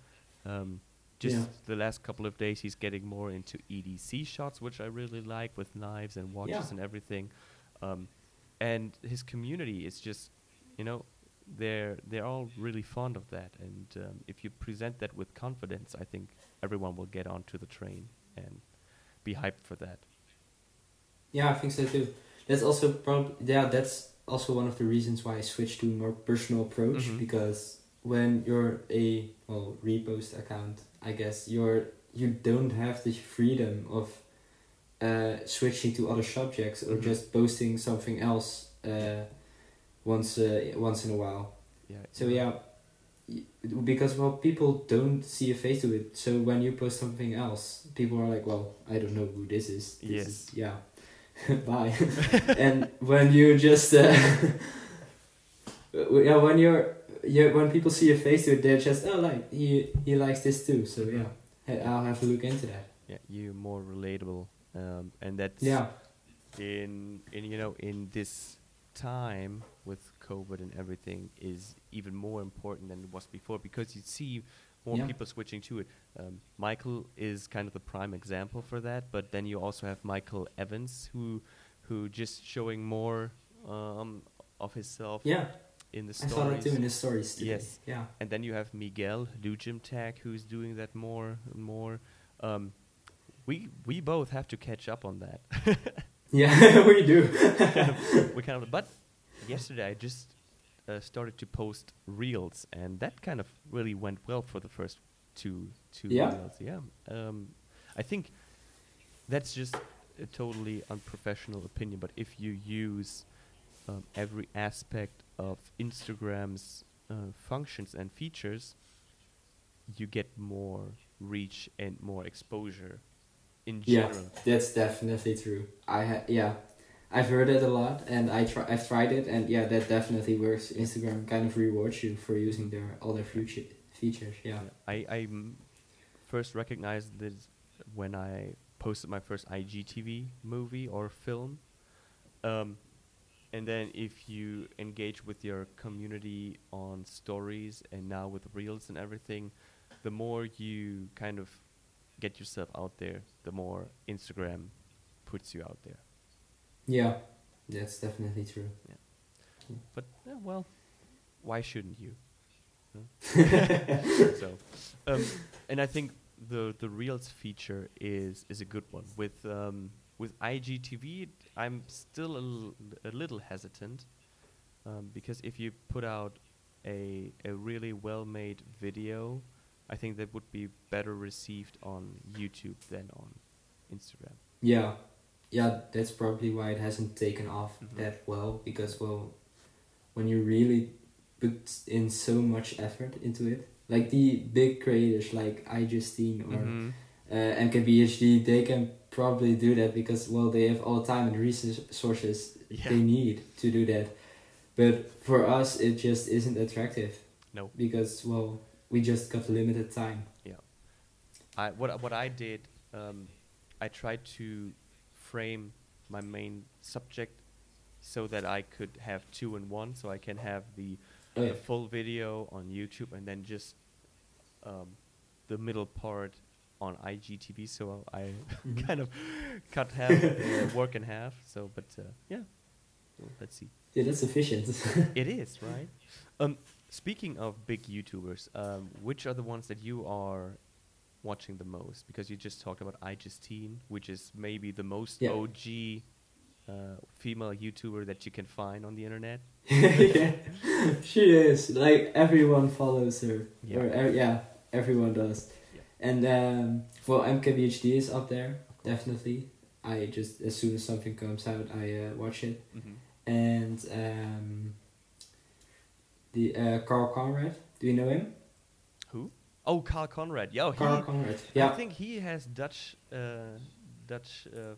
Um, just Yeah. the last couple of days, he's getting more into EDC shots, which I really like with knives and watches Yeah. and everything. Um, and his community is just, you know, they're they're all really fond of that. And um, if you present that with confidence, I think everyone will get onto the train and be hyped for that. Yeah, I think so too. That's also prob yeah, that's also one of the reasons why I switched to a more personal approach Mhm. because when you're a well repost account, I guess you're you don't have the freedom of uh, switching to other subjects or Mhm. just posting something else uh, once uh, once in a while. Yeah. So yeah, because well, people don't see a face to it. So when you post something else, people are like, "Well, I don't know who this is." This Yes. Is, yeah. *laughs* Bye. *laughs* and when you just uh, *laughs* yeah, when you're yeah, when people see a face to it, they're just oh like he he likes this too. So yeah, I'll have to look into that. Yeah, you more relatable, um, and that's Yeah. in in you know in this time with COVID and everything is even more important than it was before because you see more Yeah. people switching to it. Um, Michael is kind of the prime example for that, but then you also have Michael Evans who who just showing more um, of himself Yeah. in the I saw that stories. too in the stories today. Yes. Yeah. And then you have Miguel Gym Tech, who's doing that more and more. Um, we we both have to catch up on that. *laughs* Yeah, *laughs* we do. *laughs* we kind of, but yesterday I just uh, started to post reels, and that kind of really went well for the first two two Yeah? reels. Yeah, um, I think that's just a totally unprofessional opinion. But if you use um, every aspect of Instagram's uh, functions and features, you get more reach and more exposure in general. Yeah, that's definitely true. I ha- yeah, I've heard it a lot, and I try I've tried it, and yeah, that definitely works. Instagram kind of rewards you for using their all their future features. Yeah. I I first recognized this when I posted my first IGTV movie or film. Um, and then if you engage with your community on stories and now with reels and everything, the more you kind of get yourself out there, the more Instagram puts you out there. Yeah, that's definitely true. But eh, well, why shouldn't you? Huh? *laughs* so, um, and I think the the Reels feature is is a good one. With um, with IGTV, I'm still a, l- a little hesitant um, because if you put out a a really well made video, I think that would be better received on YouTube than on Instagram. Yeah, yeah, that's probably why it hasn't taken off Mhm. that well because well, when you really put in so much effort into it, like the big creators like iJustine or Mhm. uh, MKBHD, they can probably do that because well they have all the time and resources Yeah. they need to do that. But for us, it just isn't attractive No. because well we just got limited time. Yeah. I what what I did, um, I tried to frame my main subject so that I could have two in one, so I can have the, Oh, yeah. the full video on YouTube and then just um, the middle part on IGTV. So I Mhm. *laughs* kind of cut half uh, *laughs* work in half. So, but uh, yeah, let's see. Yeah, that's efficient. *laughs* It is right. Um, speaking of big YouTubers, um, which are the ones that you are watching the most? Because you just talked about iJustine, which is maybe the most Yeah. OG uh, female YouTuber that you can find on the internet. *laughs* yeah, she is. Like everyone follows her. Yeah. Or e- yeah, everyone does. Yeah. And um, well, MKBHD is up there definitely. I just as soon as something comes out, I uh, watch it. Mhm. And um, the uh, Karl Conrad. Do you know him? Oh, Karl Conrad. Yo, Karl. Conrad. I think he has Dutch, uh, Dutch uh,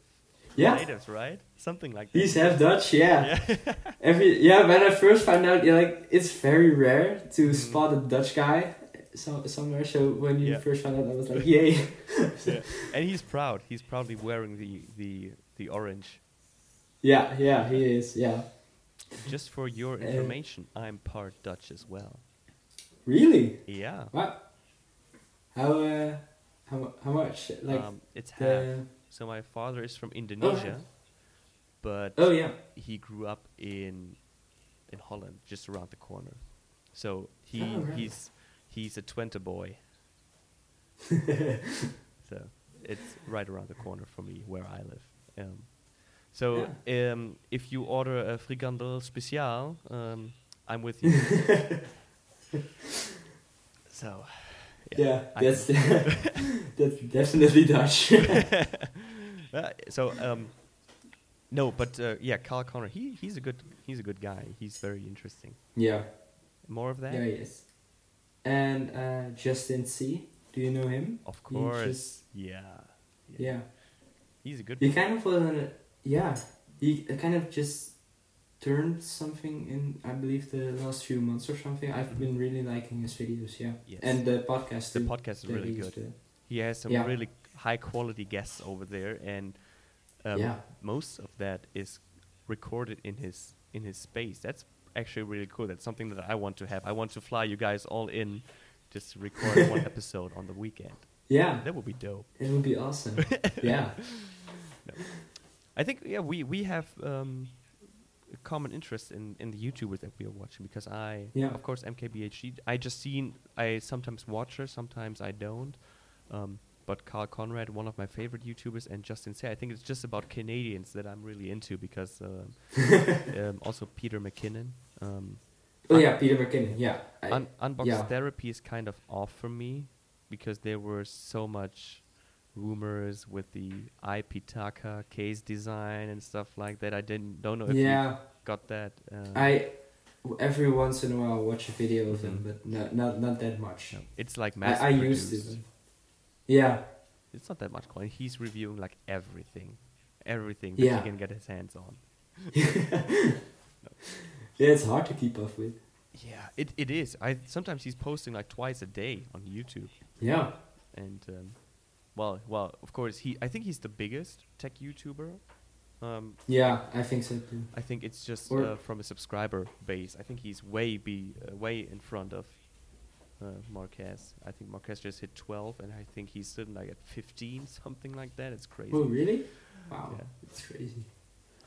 Yeah. natives, right? Something like that. He's half Dutch. Yeah. yeah. *laughs* Every yeah. When I first found out, yeah, like it's very rare to Mhm. spot a Dutch guy. So, somewhere, so when you Yeah. first found out, I was like, "Yay!" *laughs* yeah. And he's proud. He's proudly wearing the the the orange. yeah, yeah, he is. Yeah, Just for your Uh, information, I'm part Dutch as well. really? Yeah. What? How uh, how how much? Like um, it's half. the So my father is from Indonesia, but oh yeah, he grew up in in Holland, just around the corner. So he Oh, right. he's he's a Twente boy. *laughs* so it's right around the corner for me where I live. Um, so um, if you order a frikandel special, um, I'm with you. *laughs* so yeah, I that's *laughs* that's definitely Dutch. *laughs* *laughs* Uh, so um, no, but uh, yeah, Karl Conrad, he he's a good he's a good guy. He's very interesting. yeah, More of that, yeah, he is. And uh, Justin Tse. Do you know him? of course. just- yeah, Yeah, he's a good. he kind of was. Uh, yeah, he kind of just turned something in. I believe the last few months or something. I've been really liking his videos. Yeah, Yes. and the podcast. the too, podcast is really good. to- He has some Yeah. really high quality guests over there, and um, Yeah. most of that is recorded in his in his space. That's actually really cool. That's something that I want to have. I want to fly you guys all in, just to record *laughs* one episode on the weekend. Yeah, That would be dope. it would be awesome. *laughs* yeah, I think yeah we we have um, common interest in in the YouTubers that we are watching because I Yeah. of course MKBHD iJustine I sometimes watch her sometimes I don't um, but Karl Conrad one of my favorite YouTubers and Justin Tse I think it's just about Canadians that I'm really into because um, *laughs* um, also Peter McKinnon um, Oh yeah, Peter McKinnon. Yeah, Un- Unbox yeah. Therapy is kind of off for me because there were so much rumors with the iPitaka case design and stuff like that. I didn't don't know if you got that. Uh, I every once in a while watch a video of them, Mhm. but not not not that much. no, it's like I, mass I used to. produced. Yeah, It's not that much coin. He's reviewing like everything, everything that Yeah. he can get his hands on. *laughs* yeah, it's hard to keep up with. Yeah, it, it is. I sometimes he's posting like twice a day on YouTube, Yeah, and um, well, well, of course he. I think he's the biggest tech YouTuber. Um, yeah, I think so too. I think it's just uh, from a subscriber base. I think he's way be uh, way in front of uh, Marques. I think Marques just hit 12, and I think he's sitting like at 15, *laughs* something like that. It's crazy. Oh really? Wow, Yeah. it's crazy.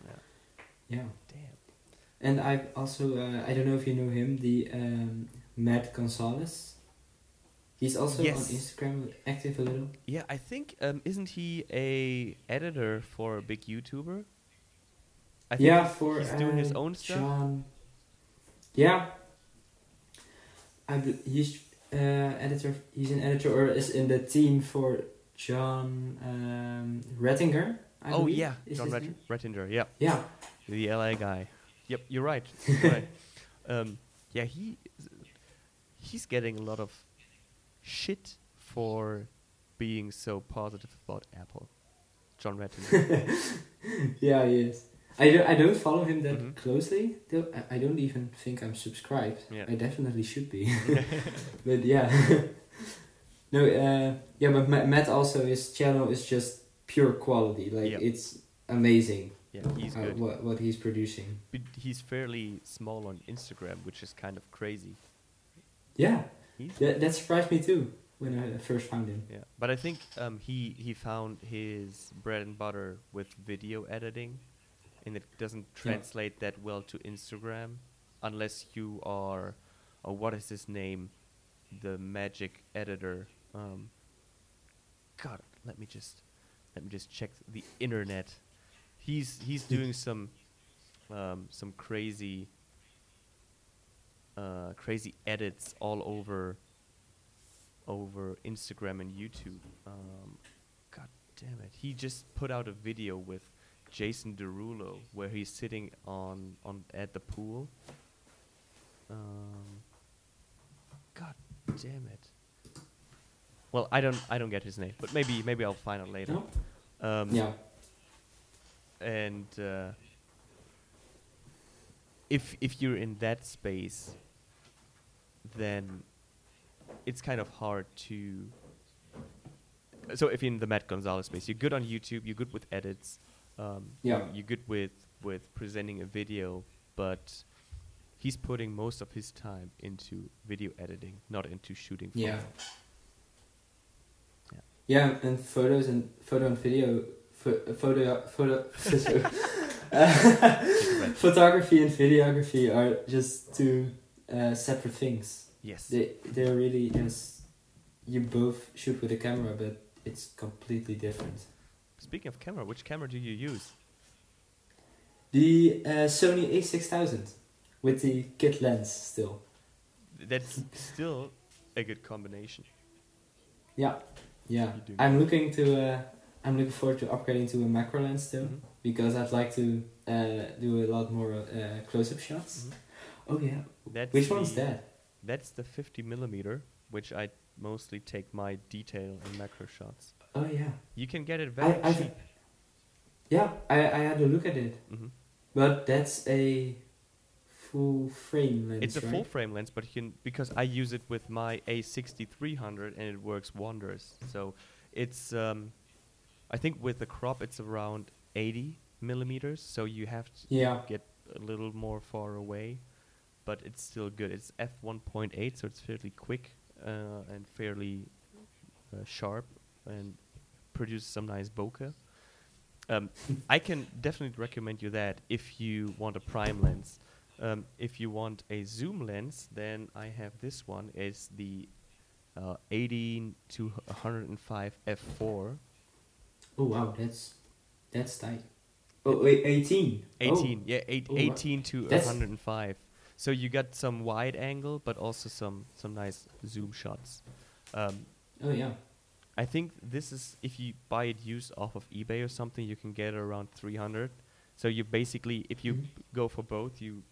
Yeah. Yeah, Damn. and I also uh, I don't know if you know him, the um, Matt Gonzalez. He's also Yes. on Instagram active a little. Yeah, I think um, isn't he a editor for a big YouTuber? I think yeah, for he's doing his uh, own stuff. Jon. Yeah, I bel he's uh, editor. He's an editor or is in the team for Jon um, Rettinger. I oh believe, yeah, Jon Ret- name. Rettinger. Yeah, Yeah, the LA guy. Yep, you're right. *laughs* You're right. Um, yeah, he he's getting a lot of shit for being so positive about Apple. Jon Rettinger. *laughs* yeah, he is. I don't, I don't follow him that Mhm. closely. Though I, don't even think I'm subscribed. Yeah. I definitely should be. *laughs* *laughs* but yeah, no. Uh, yeah, but Ma- Matt also his channel is just pure quality. Like Yeah. it's amazing. yeah, he's uh, good. what what he's producing. But he's fairly small on Instagram, which is kind of crazy. Yeah, that that surprised me too when I first found him. Yeah, but I think um, he he found his bread and butter with video editing, and it doesn't translate that well to Instagram, unless you are, or what is his name, the magic editor, um, God, let me just let me just check the internet. He's he's doing some um, some crazy uh, crazy edits all over over Instagram and YouTube. Um, God damn it! He just put out a video with Jason Derulo where he's sitting on on at the pool. Um, God damn it! Well, I don't I don't get his name, but maybe maybe I'll find out later. Um, Yeah. and uh, if if you're in that space, then it's kind of hard to. So if you're in the Matt Gonzalez space, you're good on YouTube, you're good with edits, um, Yeah. you're, you're good with with presenting a video, but he's putting most of his time into video editing, not into shooting. Yeah. Yeah. Yeah, and photos and photo and video, pho- photo, photo, *laughs* photo *laughs* *laughs* photography and videography are just two uh, separate things. Yes. They they're really just you both shoot with a camera, but it's completely different. Speaking of camera, which camera do you use? The uh, Sony A6000 with the kit lens still. That's still a good combination. Yeah, yeah. I'm looking to. Uh, I'm looking forward to upgrading to a macro lens still Mhm. because I'd like to uh, do a lot more uh, close-up shots. Mhm. Oh yeah. That's Which one's the- that? That's the 50 millimeter, which I mostly take my detail and macro shots. Oh yeah. You can get it very I, I've, cheap. yeah, I, I had a look at it, hmm but that's a full frame lens, It's a right? full frame lens, but you can because I use it with my A6300 and it works wonders. So it's um, I think with the crop it's around 80 millimeters, so you have to Yeah. get a little more far away, but it's still good. It's f1.8, so it's fairly quick uh, and fairly uh, sharp and produces some nice bokeh. Um, I can definitely recommend you that if you want a prime lens. Um, if you want a zoom lens, then I have this one. It's the uh, 18 to 105 f4. Oh wow, that's that's tight. Oh wait, eighteen. 18, yeah, eight, Oh, wow. 18 to That's- 105. So you got some wide angle, but also some some nice zoom shots. Um, Oh, yeah. I think this is if you buy it used off of eBay or something, you can get it around 300. So you basically, if you Mhm. go for both, you,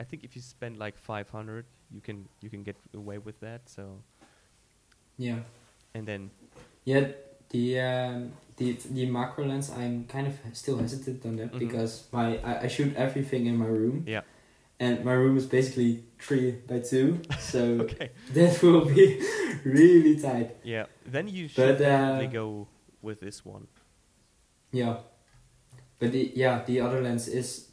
I think if you spend like 500, you can you can get away with that. So Yeah. and then Yeah, the um, the the macro lens. I'm kind of still hesitant on that Mhm. because my I, I shoot everything in my room. Yeah. And my room is basically three by two, *laughs* so okay, that will be really tight. yeah, then you should definitely uh, go with this one. Yeah. But the yeah the other lens is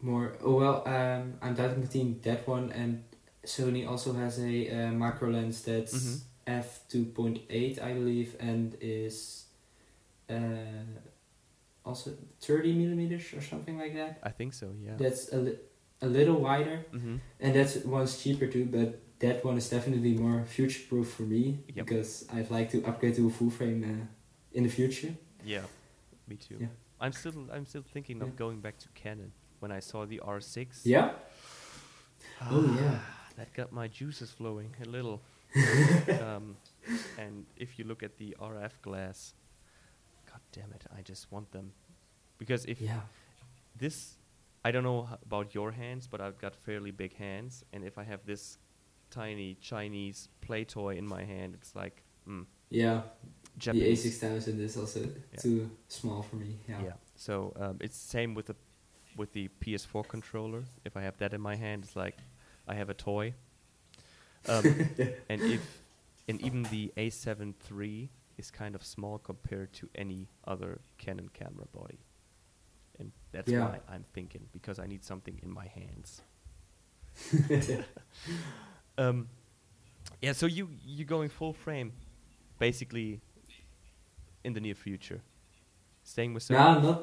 more. Oh well, um, I'm doubting between that one and Sony also has a uh, macro lens that's Mhm. f two point eight I believe and is uh, also thirty millimeters or something like that. I think so. Yeah. That's a li- a little wider mm-hmm. and that's one's cheaper too, but. That one is definitely more future proof for me Yep. because I'd like to upgrade to a full frame uh, in the future. Yeah, me too. Yeah. I'm still I'm still thinking Yeah. of going back to Canon when I saw the R6. Yeah. Oh, yeah. that got my juices flowing a little. *laughs* um, and if you look at the RF glass, god damn it, I just want them because if Yeah. this, I don't know about your hands, but I've got fairly big hands, and if I have this tiny Chinese play toy in my hand, it's like mm, Yeah. Japanese. The A6000 is also too small for me. Yeah. Yeah. So um, it's same with the with the PS4 controller. If I have that in my hand, it's like I have a toy. Um, *laughs* and if and even the A7 III is kind of small compared to any other Canon camera body. That's Yeah. why I'm thinking because I need something in my hands. *laughs* *laughs* um, yeah. So you you're going full frame, basically, in the near future. Staying with Sony. no, not.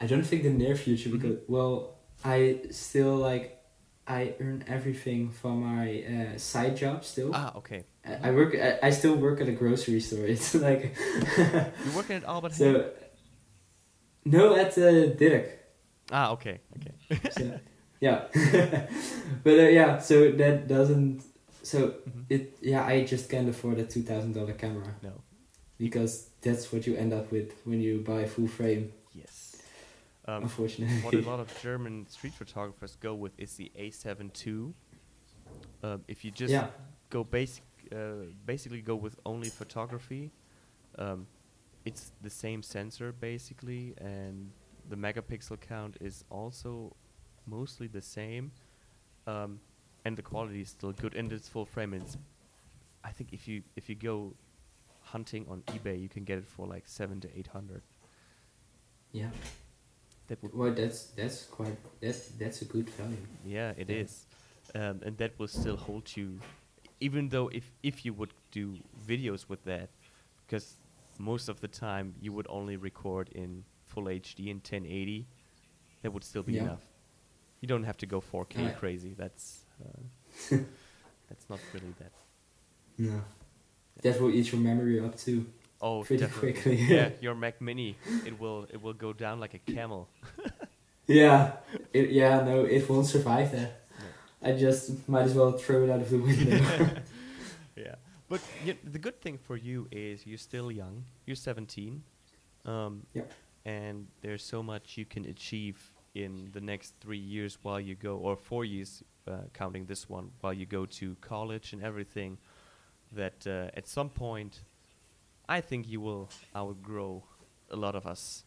I don't think the near future Mhm. because well, I still like I earn everything from my uh, side job still. Ah, okay. I, I work. I, I still work at a grocery store. *laughs* It's like You're working at Albert so. No, at uh, Dirk. Ah, okay, okay. So, yeah, *laughs* but uh, yeah. So that doesn't. So Mhm. it. Yeah, I just can't afford a two thousand dollar camera No. because that's what you end up with when you buy full frame. Yes. Um, unfortunately. what a *laughs* lot of German street photographers go with is the A7 II. Um, if you just yeah. go basic, uh, basically go with only photography, um, it's the same sensor basically, and the megapixel count is also mostly the same, um, and the quality is still good, and it's full frame. And it's, I think if you if you go hunting on eBay, you can get it for like seven to eight hundred. Yeah. That Well, that's that's quite that's that's a good value. Yeah, it Yeah. is, um, and that will still hold you, even though if if you would do videos with that, because most of the time you would only record in full HD in 1080, that would still be Yeah. enough. You don't have to go 4K Yeah. crazy. That's uh, *laughs* that's not really that. No. That will eat your memory up too. Oh, Pretty definitely. quickly. yeah, *laughs* your Mac Mini, it will it will go down like a camel. *laughs* Yeah. It, yeah. No, it won't survive that. I just might as well throw it out of the window. But y the good thing for you is you're still young. You're 17. Um, Yep. And there's so much you can achieve in the next three years while you go, or four years, uh, counting this one, while you go to college and everything. That uh, at some point, I think you will outgrow a lot of us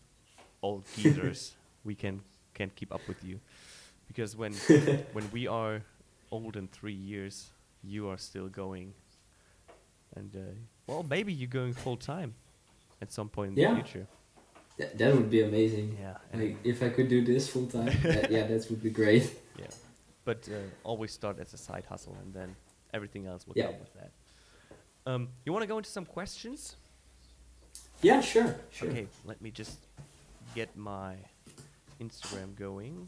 old *laughs* geezers. we can can't keep up with you because when *laughs* when we are old in three years, you are still going. And uh, well, maybe you're going full time at some point in Yeah. the future. that, that would be amazing. Yeah, Like if I could do this full time, *laughs* that, yeah, that would be great. yeah, but uh, always start as a side hustle, and then everything else will Yeah. come with that. Um, you want to go into some questions? Yeah, sure, sure. Okay, let me just get my Instagram going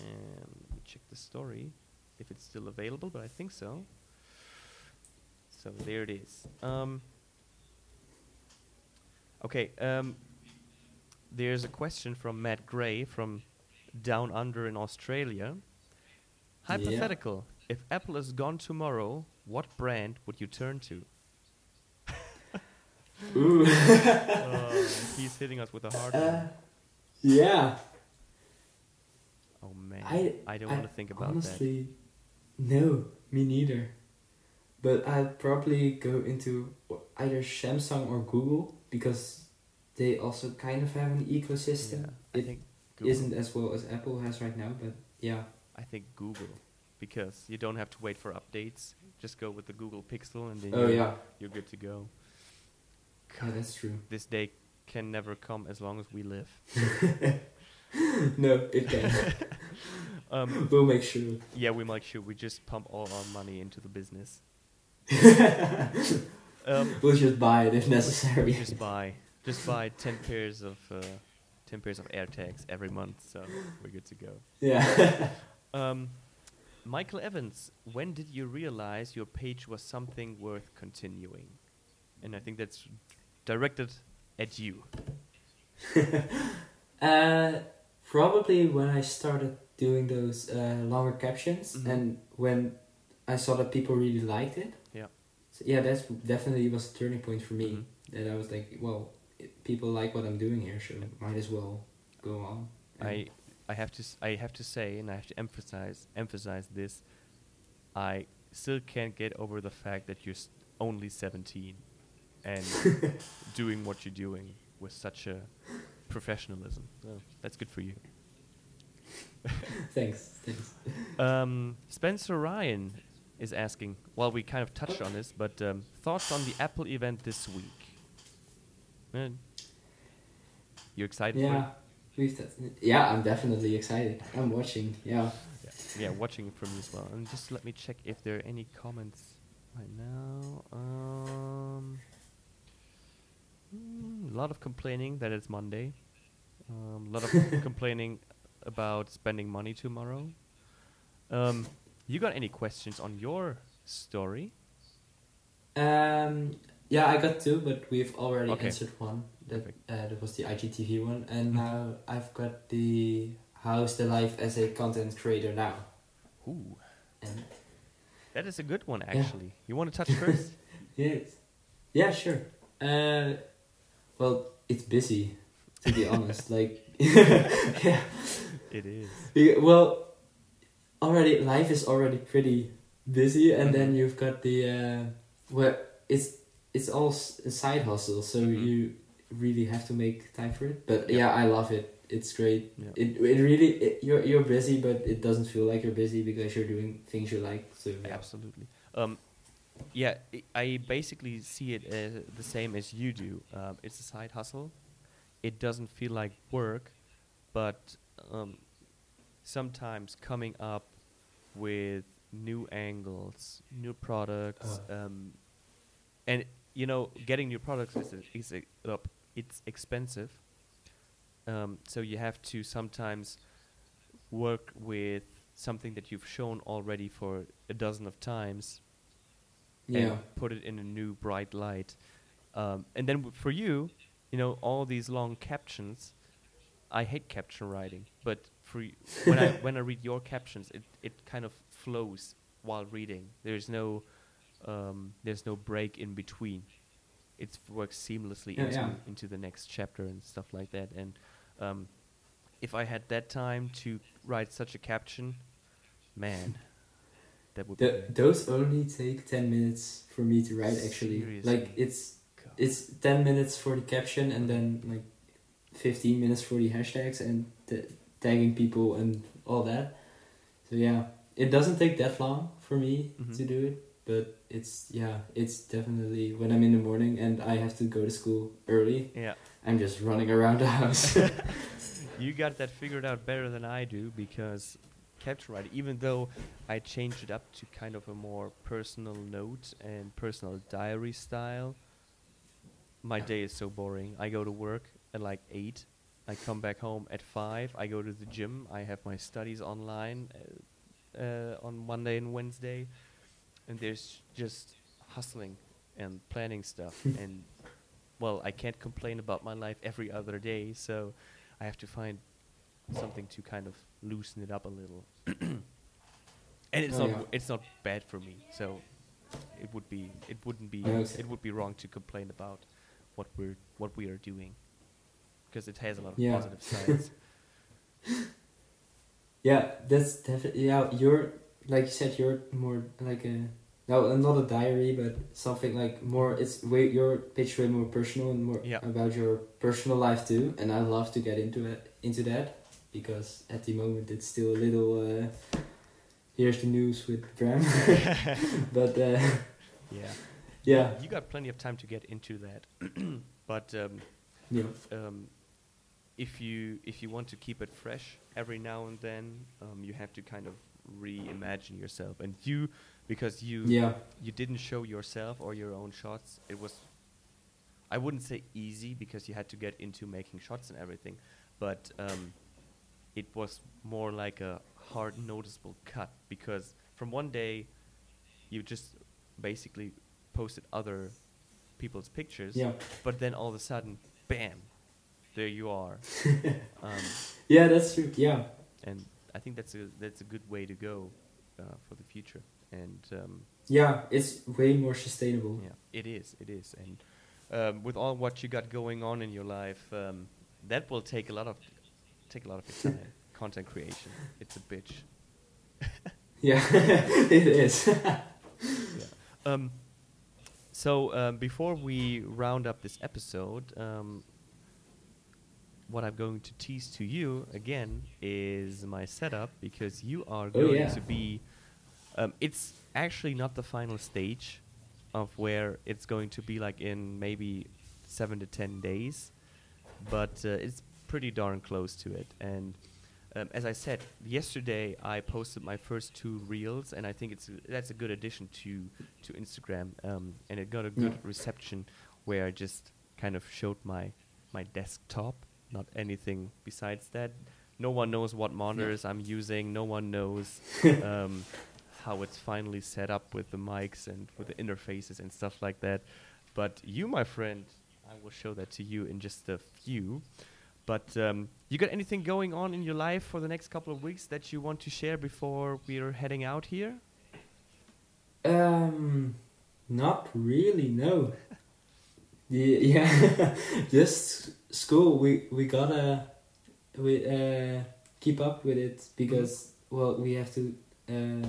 and check the story if it's still available, but I think so. So there it is. Um, okay, um, there's a question from Matt Gray from Down Under in Australia. Yeah. Hypothetical: If Apple is gone tomorrow, what brand would you turn to? Ooh. Oh, *laughs* he's hitting us with a hard Uh, one. yeah. Oh man, I I, don't want to think about that. honestly, no, me neither. But I'd probably go into either Samsung or Google because they also kind of have an ecosystem. Yeah, I it think Google. not as well as Apple has right now, but yeah. I think Google, because you don't have to wait for updates. Just go with the Google Pixel, and then Oh you're, yeah, you're good to go. yeah, that's true. This day can never come as long as we live. *laughs* no, it can. *laughs* Um, we'll make sure. yeah, we make sure we just pump all our money into the business. Um, *laughs* we'll just buy it if necessary. just buy, just buy ten pairs of uh, ten pairs of AirTags every month, so we're good to go. yeah. *laughs* Um, Michael Evans, when did you realize your page was something worth continuing? And I think that's directed at you. *laughs* Uh, probably when I started doing those uh, longer captions Mhm. and when I saw that people really liked it. Yeah. So yeah, that's definitely was a turning point for me. Mhm. That I was like, well, people like what I'm doing here, so might as well go on. I I have to s- I have to say, and I have to emphasize emphasize this. I still can't get over the fact that you're only 17 and *laughs* doing what you're doing with such a professionalism. So that's good for you. *laughs* thanks, thanks. Um, Spencer Ryan is asking. Well, we kind of touched on this, but um, thoughts on the Apple event this week? Uh, you excited? Yeah, yeah, I'm definitely excited. I'm watching. Yeah. Yeah. Yeah, watching it from you as well. And just let me check if there are any comments right now. Um, a lot of complaining that it's Monday. Um, a lot of *laughs* complaining about spending money tomorrow. Um, you got any questions on your story? Um, yeah, I got two, but we've already Okay. answered one. That uh, that was the IGTV one, and Mhm. now I've got the how's the life as a content creator now. Ooh, And that is a good one, Yeah. actually. You want to touch *laughs* first? yes, yeah, sure. Uh, well, it's busy, to be honest. Like, *laughs* *laughs* yeah, it is. Yeah, well, already life is already pretty busy, and then you've got the uh, well, it's it's all side hustle, so Mhm. you really have to make time for it. But Yeah. yeah, I love it. It's great. Yeah. It it really it, you're you're busy, but it doesn't feel like you're busy because you're doing things you like. So yeah. Absolutely. Um, yeah, I- I basically see it as the same as you do. Um, it's a side hustle. It doesn't feel like work, but um, sometimes coming up with new angles, new products, um, and you know, getting new products is is uh. It's expensive. Um, so you have to sometimes work with something that you've shown already for a dozen of times Yeah. and put it in a new bright light. Um, and then w- for you, you know, all these long captions. I hate caption writing, but for when I *laughs* when I read your captions, it it kind of flows while reading. There's no um, there's no break in between. It works seamlessly Yeah, into yeah. into the next chapter and stuff like that. And um, if I had that time to write such a caption, man, that would be those only take ten minutes for me to write. Actually, Seriously? like it's God. it's 10 minutes for the caption and then like 15 minutes for the hashtags and t- tagging people and all that so yeah it doesn't take that long for me Mhm. to do it but it's yeah it's definitely when i'm in the morning and i have to go to school early yeah. i'm just running around the house *laughs* *laughs* You got that figured out better than I do because caption writing, even though I changed it up to kind of a more personal note and personal diary style, my day is so boring. I go to work at like 8, I come back home at 5, I go to the gym, I have my studies online uh, uh, on Monday and Wednesday, and there's just hustling and planning stuff. *laughs* and, well, I can't complain about my life every other day, so. I have to find something to kind of loosen it up a little. *coughs* and it's Oh, not yeah. w- it's not bad for me. So it would be it wouldn't be I know, so- it would be wrong to complain about what we're what we are doing because it has a lot of Yeah. positive sides. *laughs* yeah that's definitely yeah you're like you said you're more like a no not a diary but something like more it's way your pitch way more personal and more Yeah. about your personal life too and i love to get into it into that because at the moment it's still a little uh here's the news with bram *laughs* *laughs* but uh yeah. yeah You got plenty of time to get into that. *clears throat* but um, yeah um, if you if you want to keep it fresh every now and then, um, you have to kind of reimagine yourself. And you, because you yeah you didn't show yourself or your own shots, it was. I wouldn't say easy because you had to get into making shots and everything, but um, it was more like a hard, noticeable cut because from one day, you just basically posted other people's pictures, yeah but then all of a sudden, bam, there you are. *laughs* um, yeah that's true yeah and I think that's a that's a good way to go uh, for the future. And um, yeah it's way more sustainable yeah, it is, it is. And um, with all what you got going on in your life, um, that will take a lot of take a lot of your time. *laughs* Content creation, it's a bitch. *laughs* yeah it is Um, so um, before we round up this episode, um, what I'm going to tease to you again is my setup because you are Oh, going yeah. to be. Um, it's actually not the final stage of where it's going to be like in maybe seven to ten days, but uh, it's pretty darn close to it. And um, as I said yesterday, I posted my first two reels, and I think it's a, that's a good addition to to Instagram, um, and it got a good Yeah. reception where I just kind of showed my my desktop, not anything besides that. no one knows what monitors I'm using. No one knows *laughs* um, how it's finally set up with the mics and with the interfaces and stuff like that. But you, my friend, I will show that to you in just a few. But um, you got anything going on in your life for the next couple of weeks that you want to share before we're heading out here? Um, not really. No. yeah, yeah. *laughs* just school. We we gotta we uh keep up with it because well we have to uh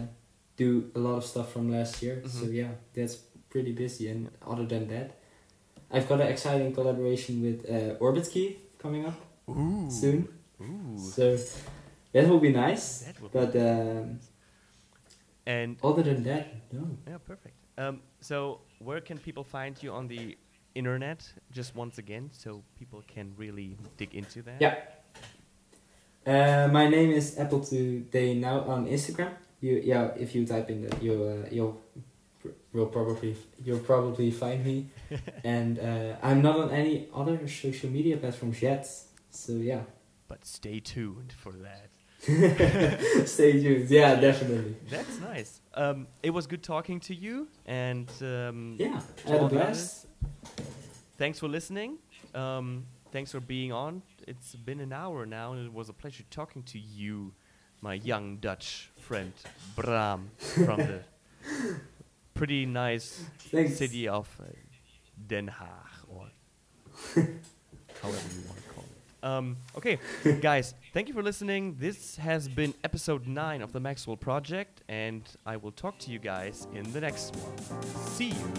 do a lot of stuff from last year. So Mhm. yeah, that's pretty busy. And other than that, I've got an exciting collaboration with uh, Orbitkey coming up Ooh. soon. Ooh. So that will be nice. Will But um, and other than that, no. yeah, perfect. Um, so where can people find you on the internet? Just once again, so people can really dig into that. Yeah. Uh, my name is Apple Today Now on Instagram. You yeah, if you type in that, you'll uh, you'll will probably you'll probably find me. *laughs* and uh, I'm not on any other social media platforms yet. So yeah, But stay tuned for that. *laughs* stay tuned. Yeah, definitely. That's nice. Um, it was good talking to you, and um, Yeah, I had all a the blast. Thanks for listening. Um, thanks for being on. It's been an hour now, and it was a pleasure talking to you, my young Dutch friend Bram from the *laughs* pretty nice Thanks. city of uh, Den Haag, or *laughs* however you want to call it. Um, okay, *laughs* guys, thank you for listening. This has been episode 9 of the Maxwell Project, and I will talk to you guys in the next one. See you.